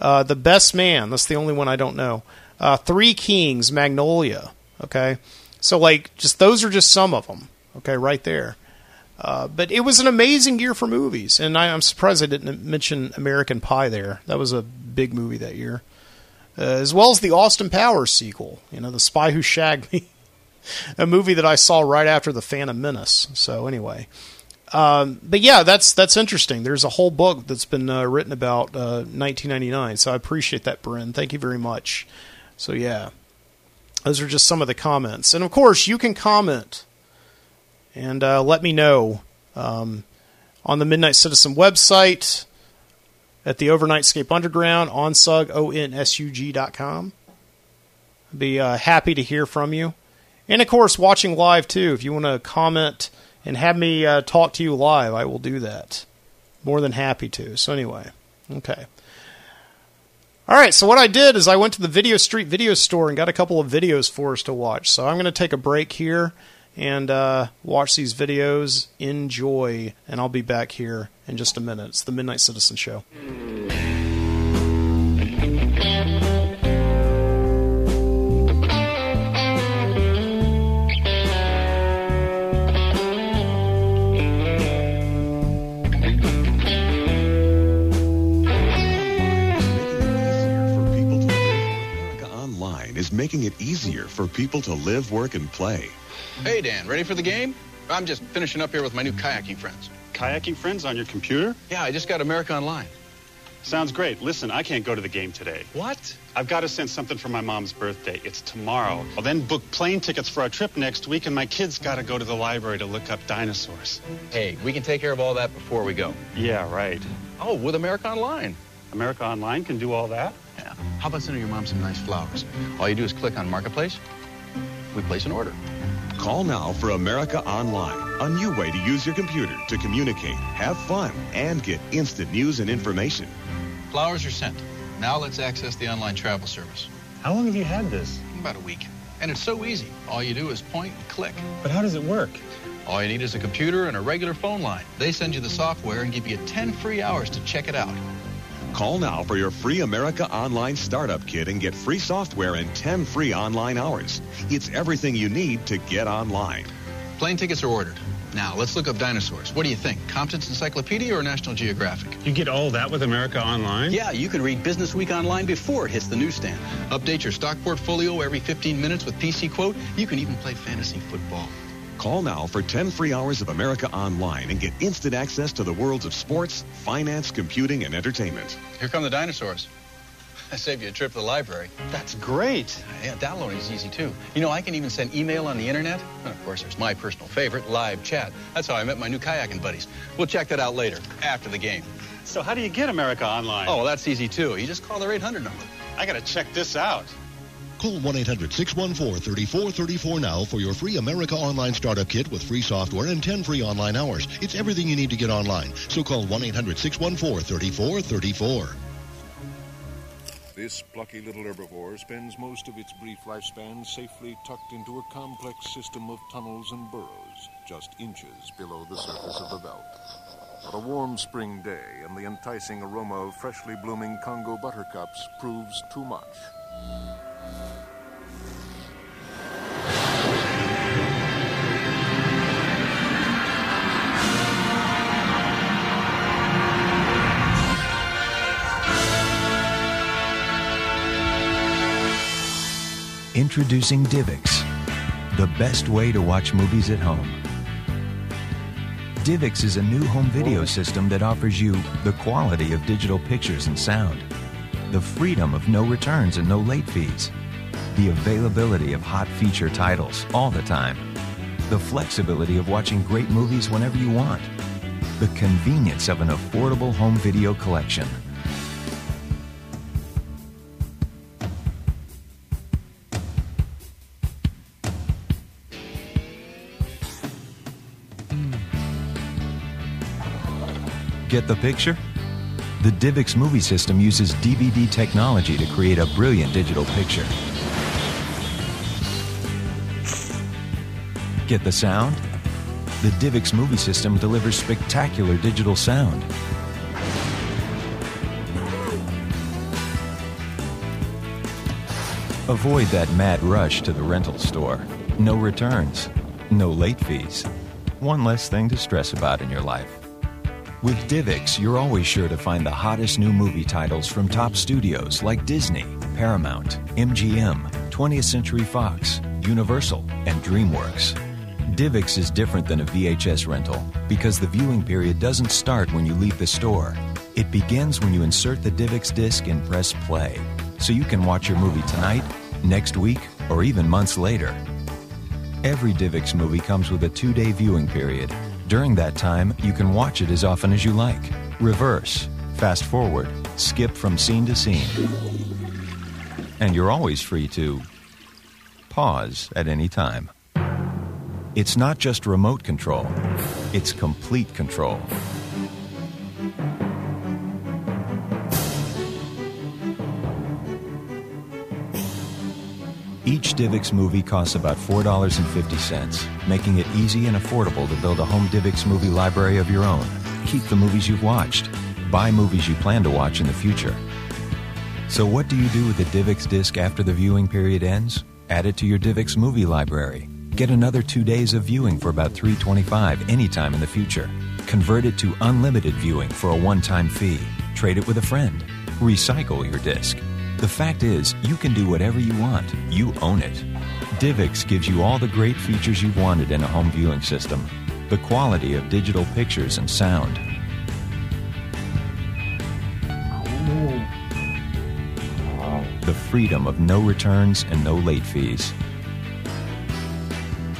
Speaker 1: uh, The Best Man, that's the only one I don't know, uh, Three Kings, Magnolia. Okay, so like just those are just some of them. Okay, right there. Uh, but it was an amazing year for movies, and I, am surprised I didn't mention American Pie there. That was a big movie that year, uh, as well as the Austin Powers sequel. You know, The Spy Who Shagged Me, a movie that I saw right after The Phantom Menace. So anyway, um, but yeah, that's that's interesting. There's a whole book that's been uh, written about 1999. Uh, so I appreciate that, Bryn. Thank you very much. So yeah, those are just some of the comments, and of course you can comment and uh, let me know um, on the Midnight Citizen website at the Overnightscape Underground onsug o n s u g dot com. Be uh, happy to hear from you, and of course watching live too. If you want to comment and have me uh, talk to you live, I will do that. More than happy to. So anyway, okay. All right, so what I did is I went to the Video Street video store and got a couple of videos for us to watch. So I'm going to take a break here and uh, watch these videos. Enjoy, and I'll be back here in just a minute. It's the Midnight Citizen Show.
Speaker 22: making it easier for people to live, work, and play.
Speaker 23: Hey, Dan, ready for the game? I'm just finishing up here with my new kayaking friends.
Speaker 24: Kayaking friends on your computer?
Speaker 23: Yeah, I just got America Online.
Speaker 25: Sounds great. Listen, I can't go to the game today.
Speaker 26: What?
Speaker 25: I've got to send something for my mom's birthday. It's tomorrow. I'll then book plane tickets for our trip next week, and my kids got to go to the library to look up dinosaurs.
Speaker 26: Hey, we can take care of all that before we go.
Speaker 25: Yeah, right.
Speaker 26: Oh, with America Online.
Speaker 25: America Online can do all that?
Speaker 26: Yeah. How about sending your mom some nice flowers? All you do is click on Marketplace. We place an order.
Speaker 22: Call now for America Online, a new way to use your computer to communicate, have fun, and get instant news and information.
Speaker 26: Flowers are sent. Now let's access the online travel service.
Speaker 25: How long have you had this?
Speaker 26: About a week. And it's so easy. All you do is point and click.
Speaker 25: But how does it work?
Speaker 26: All you need is a computer and a regular phone line. They send you the software and give you 10 free hours to check it out.
Speaker 22: Call now for your free America Online Startup Kit and get free software and 10 free online hours. It's everything you need to get online.
Speaker 26: Plane tickets are ordered. Now, let's look up dinosaurs. What do you think? Compton's Encyclopedia or National Geographic?
Speaker 25: You get all that with America Online?
Speaker 26: Yeah, you can read Business Week online before it hits the newsstand. Update your stock portfolio every 15 minutes with PC Quote. You can even play fantasy football.
Speaker 22: Call now for 10 free hours of America Online and get instant access to the worlds of sports, finance, computing, and entertainment.
Speaker 26: Here come the dinosaurs. I saved you a trip to the library.
Speaker 25: That's great.
Speaker 26: Yeah, downloading is easy too. You know, I can even send email on the internet. And of course, there's my personal favorite, live chat. That's how I met my new kayaking buddies. We'll check that out later, after the game.
Speaker 25: So how do you get America Online?
Speaker 26: Oh, well, that's easy too. You just call their 800 number.
Speaker 25: I got to check this out.
Speaker 24: Call 1-800-614-3434 now for your free America Online Startup Kit with free software and 10 free online hours. It's everything you need to get online. So call 1-800-614-3434.
Speaker 27: This plucky little herbivore spends most of its brief lifespan safely tucked into a complex system of tunnels and burrows, just inches below the surface of the veldt. But a warm spring day and the enticing aroma of freshly blooming Congo buttercups proves too much.
Speaker 28: Introducing DivX, the best way to watch movies at home. DivX is a new home video system that offers you the quality of digital pictures and sound, the freedom of no returns and no late fees, the availability of hot feature titles all the time, the flexibility of watching great movies whenever you want, the convenience of an affordable home video collection. Get the picture? The DivX movie system uses DVD technology to create a brilliant digital picture. Get the sound? The DivX movie system delivers spectacular digital sound. Avoid that mad rush to the rental store. No returns, no late fees. One less thing to stress about in your life. With DivX, you're always sure to find the hottest new movie titles from top studios like Disney, Paramount, MGM, 20th Century Fox, Universal, and DreamWorks. DivX is different than a VHS rental because the viewing period doesn't start when you leave the store. It begins when you insert the DivX disc and press play, so you can watch your movie tonight, next week, or even months later. Every DivX movie comes with a two day viewing period. During that time, you can watch it as often as you like. Reverse, fast forward, skip from scene to scene. And you're always free to pause at any time. It's not just remote control, it's complete control. Each DivX movie costs about $4.50, making it easy and affordable to build a home DivX movie library of your own. Keep the movies you've watched. Buy movies you plan to watch in the future. So what do you do with the DivX disc after the viewing period ends? Add it to your DivX movie library. Get another two days of viewing for about $3.25 anytime in the future. Convert it to unlimited viewing for a one-time fee. Trade it with a friend. Recycle your disc. The fact is, you can do whatever you want. You own it. DivX gives you all the great features you've wanted in a home viewing system. The quality of digital pictures and sound. The freedom of no returns and no late fees.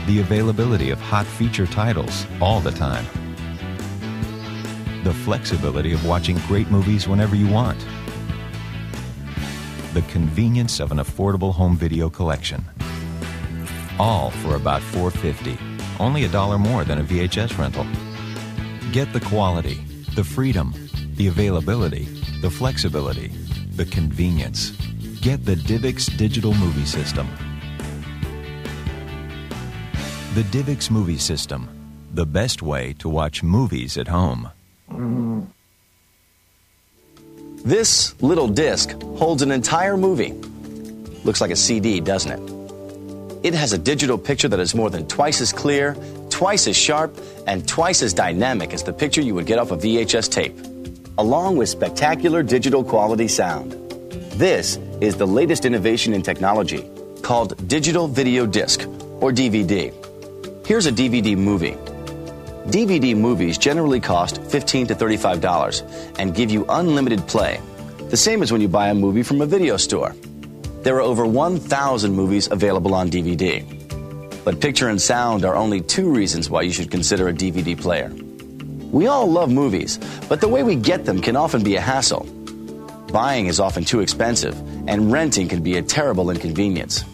Speaker 28: The availability of hot feature titles all the time. The flexibility of watching great movies whenever you want. The convenience of an affordable home video collection. All for about 450, only a dollar more than a VHS rental. Get the quality, the freedom, the availability, the flexibility, the convenience. Get the DivX digital movie system. The DivX movie system, the best way to watch movies at home. Mm.
Speaker 29: This little disc holds an entire movie. Looks like a CD, doesn't it? It has a digital picture that is more than twice as clear, twice as sharp, and twice as dynamic as the picture you would get off a VHS tape, along with spectacular digital quality sound. This is the latest innovation in technology called Digital Video Disc, or DVD. Here's a DVD movie. DVD movies generally cost 15 to $35 and give you unlimited play, the same as when you buy a movie from a video store. There are over 1,000 movies available on DVD. But picture and sound are only two reasons why you should consider a DVD player. We all love movies, but the way we get them can often be a hassle. Buying is often too expensive, and renting can be a terrible inconvenience.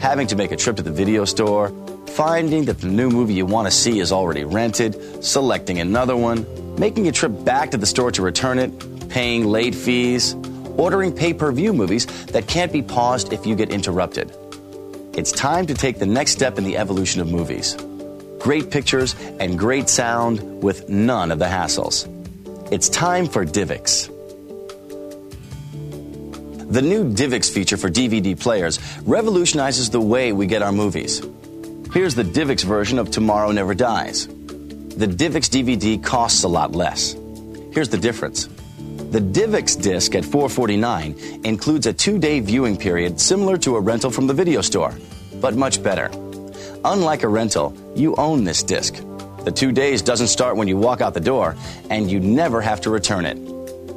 Speaker 29: Having to make a trip to the video store, finding that the new movie you want to see is already rented, selecting another one, making a trip back to the store to return it, paying late fees, ordering pay per view movies that can't be paused if you get interrupted. It's time to take the next step in the evolution of movies. Great pictures and great sound with none of the hassles. It's time for DivX. The new DivX feature for DVD players revolutionizes the way we get our movies. Here's the DivX version of Tomorrow Never Dies. The DivX DVD costs a lot less. Here's the difference. The DivX disc at 449 includes a two day viewing period similar to a rental from the video store, but much better. Unlike a rental, you own this disc. The two days doesn't start when you walk out the door, and you never have to return it.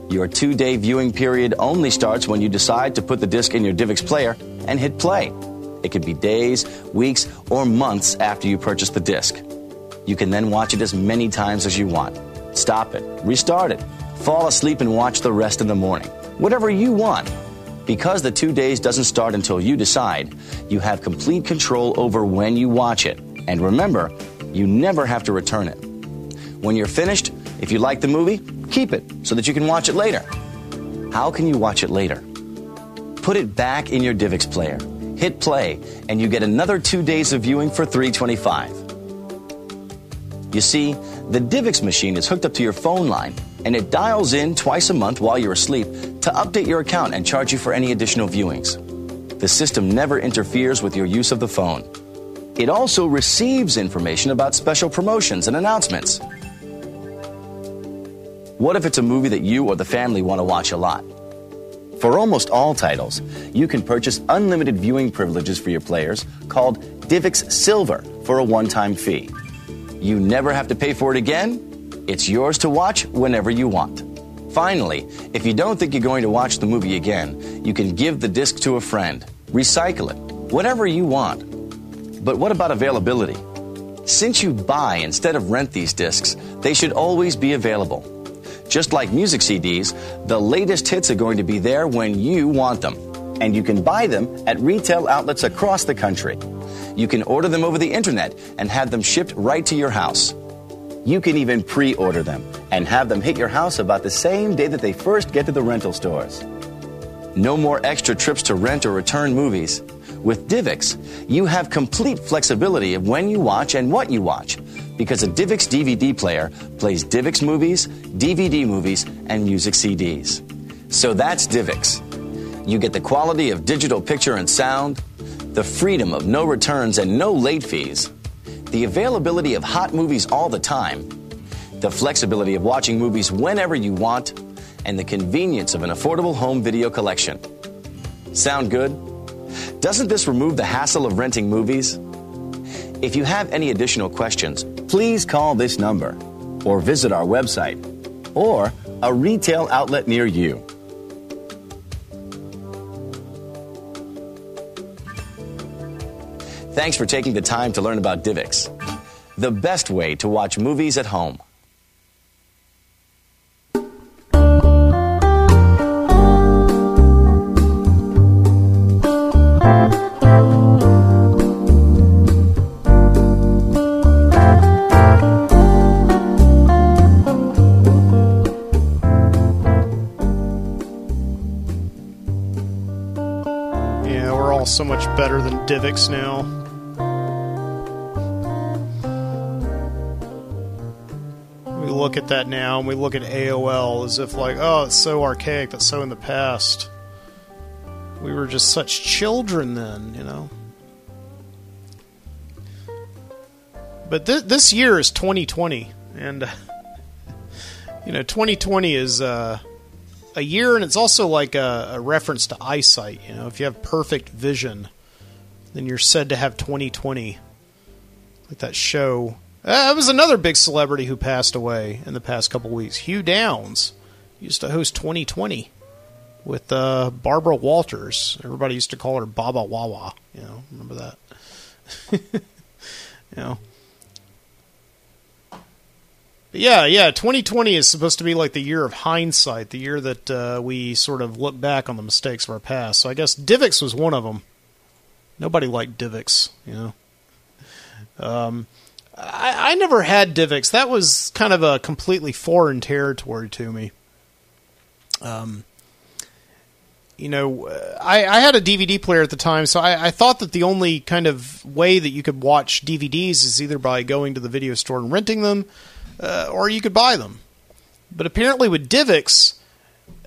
Speaker 29: Your two day viewing period only starts when you decide to put the disc in your DivX player and hit play. It could be days, weeks, or months after you purchase the disc. You can then watch it as many times as you want. Stop it, restart it, fall asleep and watch the rest in the morning. Whatever you want. Because the two days doesn't start until you decide, you have complete control over when you watch it. And remember, you never have to return it. When you're finished, if you like the movie, keep it so that you can watch it later. How can you watch it later? Put it back in your DivX player. Hit play, and you get another two days of viewing for 325. You see, the DivX machine is hooked up to your phone line, and it dials in twice a month while you're asleep to update your account and charge you for any additional viewings. The system never interferes with your use of the phone. It also receives information about special promotions and announcements. What if it's a movie that you or the family want to watch a lot? For almost all titles, you can purchase unlimited viewing privileges for your players called DivX Silver for a one time fee. You never have to pay for it again. It's yours to watch whenever you want. Finally, if you don't think you're going to watch the movie again, you can give the disc to a friend, recycle it, whatever you want. But what about availability? Since you buy instead of rent these discs, they should always be available. Just like music CDs, the latest hits are going to be there when you want them. And you can buy them at retail outlets across the country. You can order them over the internet and have them shipped right to your house. You can even pre order them and have them hit your house about the same day that they first get to the rental stores. No more extra trips to rent or return movies. With DivX, you have complete flexibility of when you watch and what you watch because a DivX DVD player plays DivX movies, DVD movies, and music CDs. So that's DivX. You get the quality of digital picture and sound, the freedom of no returns and no late fees, the availability of hot movies all the time, the flexibility of watching movies whenever you want, and the convenience of an affordable home video collection. Sound good? Doesn't this remove the hassle of renting movies? If you have any additional questions, please call this number or visit our website or a retail outlet near you. Thanks for taking the time to learn about DivX, the best way to watch movies at home.
Speaker 1: So much better than Divx now. We look at that now and we look at AOL as if, like, oh, it's so archaic, that's so in the past. We were just such children then, you know? But th- this year is 2020, and, you know, 2020 is. Uh, a year, and it's also like a, a reference to eyesight. You know, if you have perfect vision, then you're said to have 2020. Like that show. Uh, it was another big celebrity who passed away in the past couple weeks. Hugh Downs used to host 2020 with uh, Barbara Walters. Everybody used to call her Baba Wawa. You know, remember that? you know. Yeah, yeah. 2020 is supposed to be like the year of hindsight, the year that uh, we sort of look back on the mistakes of our past. So I guess Divx was one of them. Nobody liked Divx, you know. Um, I, I never had Divx. That was kind of a completely foreign territory to me. Um, you know, I, I had a DVD player at the time, so I, I thought that the only kind of way that you could watch DVDs is either by going to the video store and renting them uh, or you could buy them. But apparently with Divx,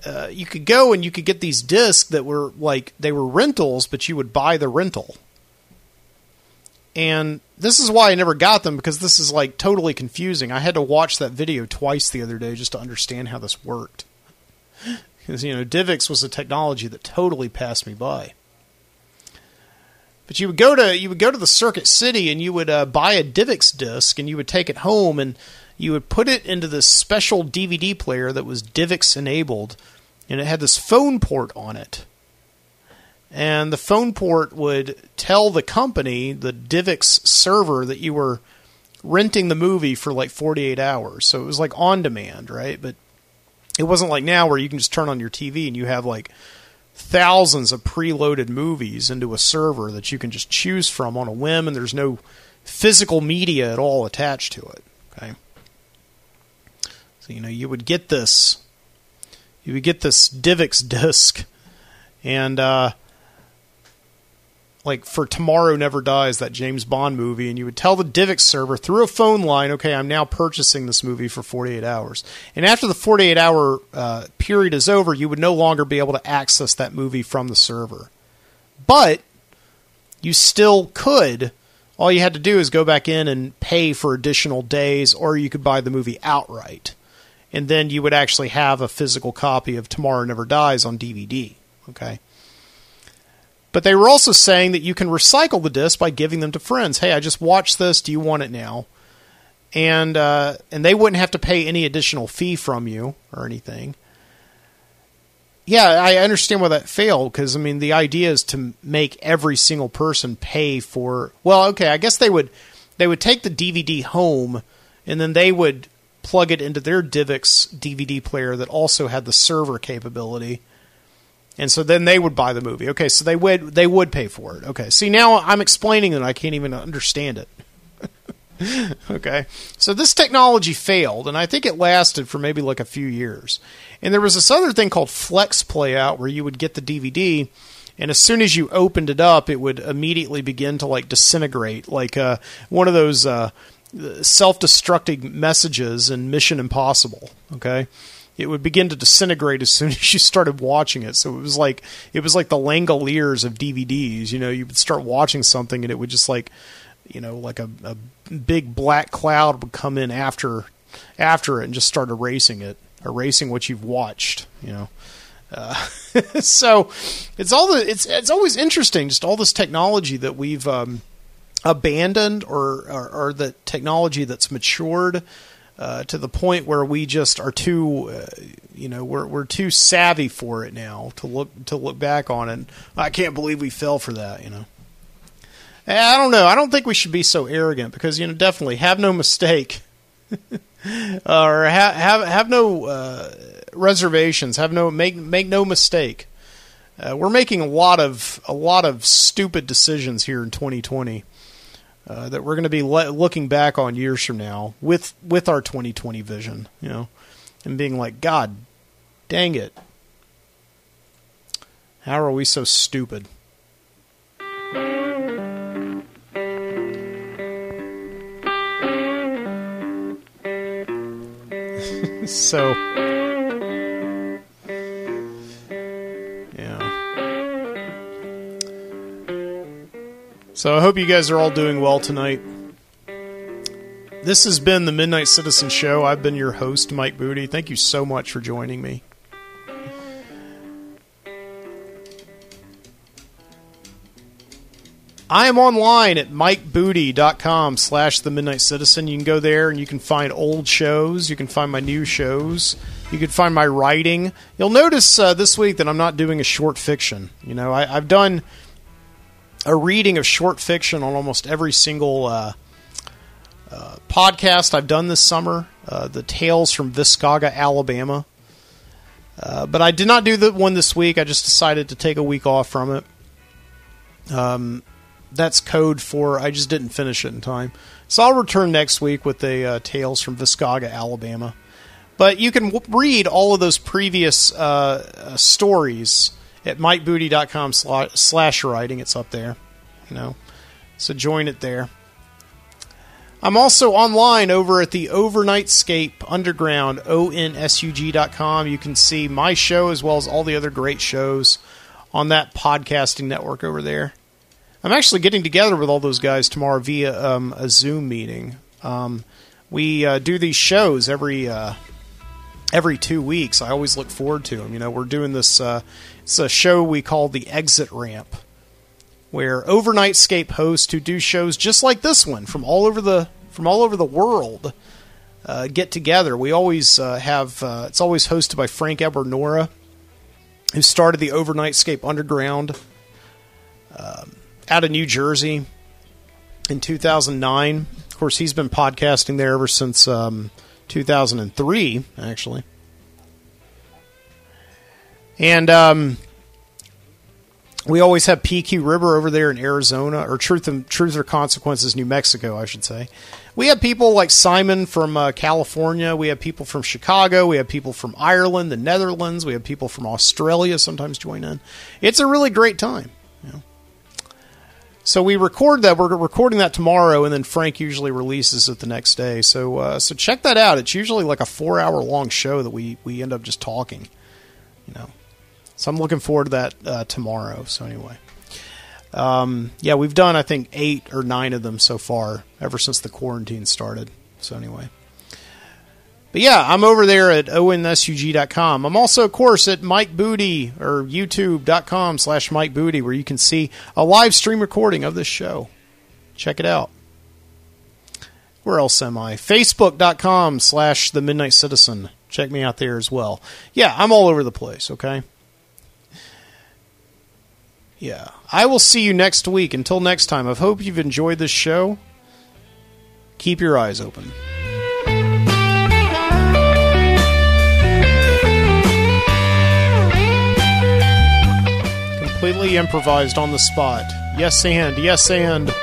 Speaker 1: uh, you could go and you could get these discs that were like they were rentals, but you would buy the rental. And this is why I never got them because this is like totally confusing. I had to watch that video twice the other day just to understand how this worked. Because you know, Divx was a technology that totally passed me by. But you would go to you would go to the Circuit City and you would uh, buy a Divx disc and you would take it home and you would put it into this special DVD player that was Divx enabled, and it had this phone port on it. And the phone port would tell the company, the Divx server, that you were renting the movie for like 48 hours. So it was like on demand, right? But it wasn't like now where you can just turn on your TV and you have like thousands of preloaded movies into a server that you can just choose from on a whim and there's no physical media at all attached to it. Okay. So you know you would get this, you would get this Divx disc, and uh, like for Tomorrow Never Dies, that James Bond movie, and you would tell the Divx server through a phone line, okay, I'm now purchasing this movie for 48 hours. And after the 48 hour uh, period is over, you would no longer be able to access that movie from the server. But you still could. All you had to do is go back in and pay for additional days, or you could buy the movie outright and then you would actually have a physical copy of Tomorrow Never Dies on DVD. Okay. But they were also saying that you can recycle the disc by giving them to friends. Hey, I just watched this. Do you want it now? And uh, and they wouldn't have to pay any additional fee from you or anything. Yeah, I understand why that failed because I mean the idea is to make every single person pay for. Well, okay, I guess they would they would take the DVD home and then they would plug it into their Divx DVD player that also had the server capability. And so then they would buy the movie. Okay, so they would they would pay for it. Okay. See, now I'm explaining it I can't even understand it. okay. So this technology failed and I think it lasted for maybe like a few years. And there was this other thing called Flex Playout where you would get the DVD and as soon as you opened it up it would immediately begin to like disintegrate like uh, one of those uh, self-destructing messages in Mission Impossible. Okay, it would begin to disintegrate as soon as you started watching it. So it was like it was like the Langoliers of DVDs. You know, you would start watching something and it would just like, you know, like a, a big black cloud would come in after after it and just start erasing it, erasing what you've watched. You know. Uh, so it's all the it's it's always interesting just all this technology that we've um, abandoned or, or, or the technology that's matured uh, to the point where we just are too, uh, you know, we're we're too savvy for it now to look to look back on it. I can't believe we fell for that, you know. Eh, I don't know. I don't think we should be so arrogant because you know definitely have no mistake, or ha- have have no uh, reservations. Have no make make no mistake. Uh, we're making a lot of a lot of stupid decisions here in 2020 uh, that we're going to be le- looking back on years from now with with our 2020 vision, you know, and being like, God, dang it, how are we so stupid? so So I hope you guys are all doing well tonight. This has been the Midnight Citizen Show. I've been your host, Mike Booty. Thank you so much for joining me. I am online at mikebooty.com slash the midnight citizen. You can go there and you can find old shows. You can find my new shows. You can find my writing. You'll notice uh, this week that I'm not doing a short fiction. You know, I, I've done a reading of short fiction on almost every single uh, uh, podcast I've done this summer. Uh, the Tales from Viscaga, Alabama. Uh, but I did not do the one this week. I just decided to take a week off from it. Um, that's code for I just didn't finish it in time. So I'll return next week with the uh, Tales from Viscaga, Alabama. But you can w- read all of those previous uh, stories at mikebooty.com slash, writing. It's up there, you know. So join it there. I'm also online over at the Overnightscape Underground, onsug.com. You can see my show as well as all the other great shows on that podcasting network over there. I'm actually getting together with all those guys tomorrow via um, a Zoom meeting. Um, we uh, do these shows every uh, every two weeks. I always look forward to them. You know, we're doing this. Uh, it's a show we call the Exit Ramp, where overnight scape hosts who do shows just like this one from all over the from all over the world uh, get together. We always uh, have. Uh, it's always hosted by Frank Edward Nora, who started the Overnightscape Underground. Um, out of New Jersey in 2009. Of course, he's been podcasting there ever since um, 2003, actually. And um, we always have PQ River over there in Arizona, or Truth and Truth or Consequences, New Mexico, I should say. We have people like Simon from uh, California. We have people from Chicago. We have people from Ireland, the Netherlands. We have people from Australia sometimes join in. It's a really great time. So we record that. We're recording that tomorrow, and then Frank usually releases it the next day. So uh, so check that out. It's usually like a four hour long show that we we end up just talking. You know, so I'm looking forward to that uh, tomorrow. So anyway, um, yeah, we've done I think eight or nine of them so far ever since the quarantine started. So anyway. But yeah, I'm over there at onsug.com. I'm also, of course, at Mike Booty or youtube.com slash Mike Booty, where you can see a live stream recording of this show. Check it out. Where else am I? Facebook.com slash The Midnight Citizen. Check me out there as well. Yeah, I'm all over the place, okay? Yeah. I will see you next week. Until next time, I hope you've enjoyed this show. Keep your eyes open. Completely improvised on the spot. Yes, and yes, and.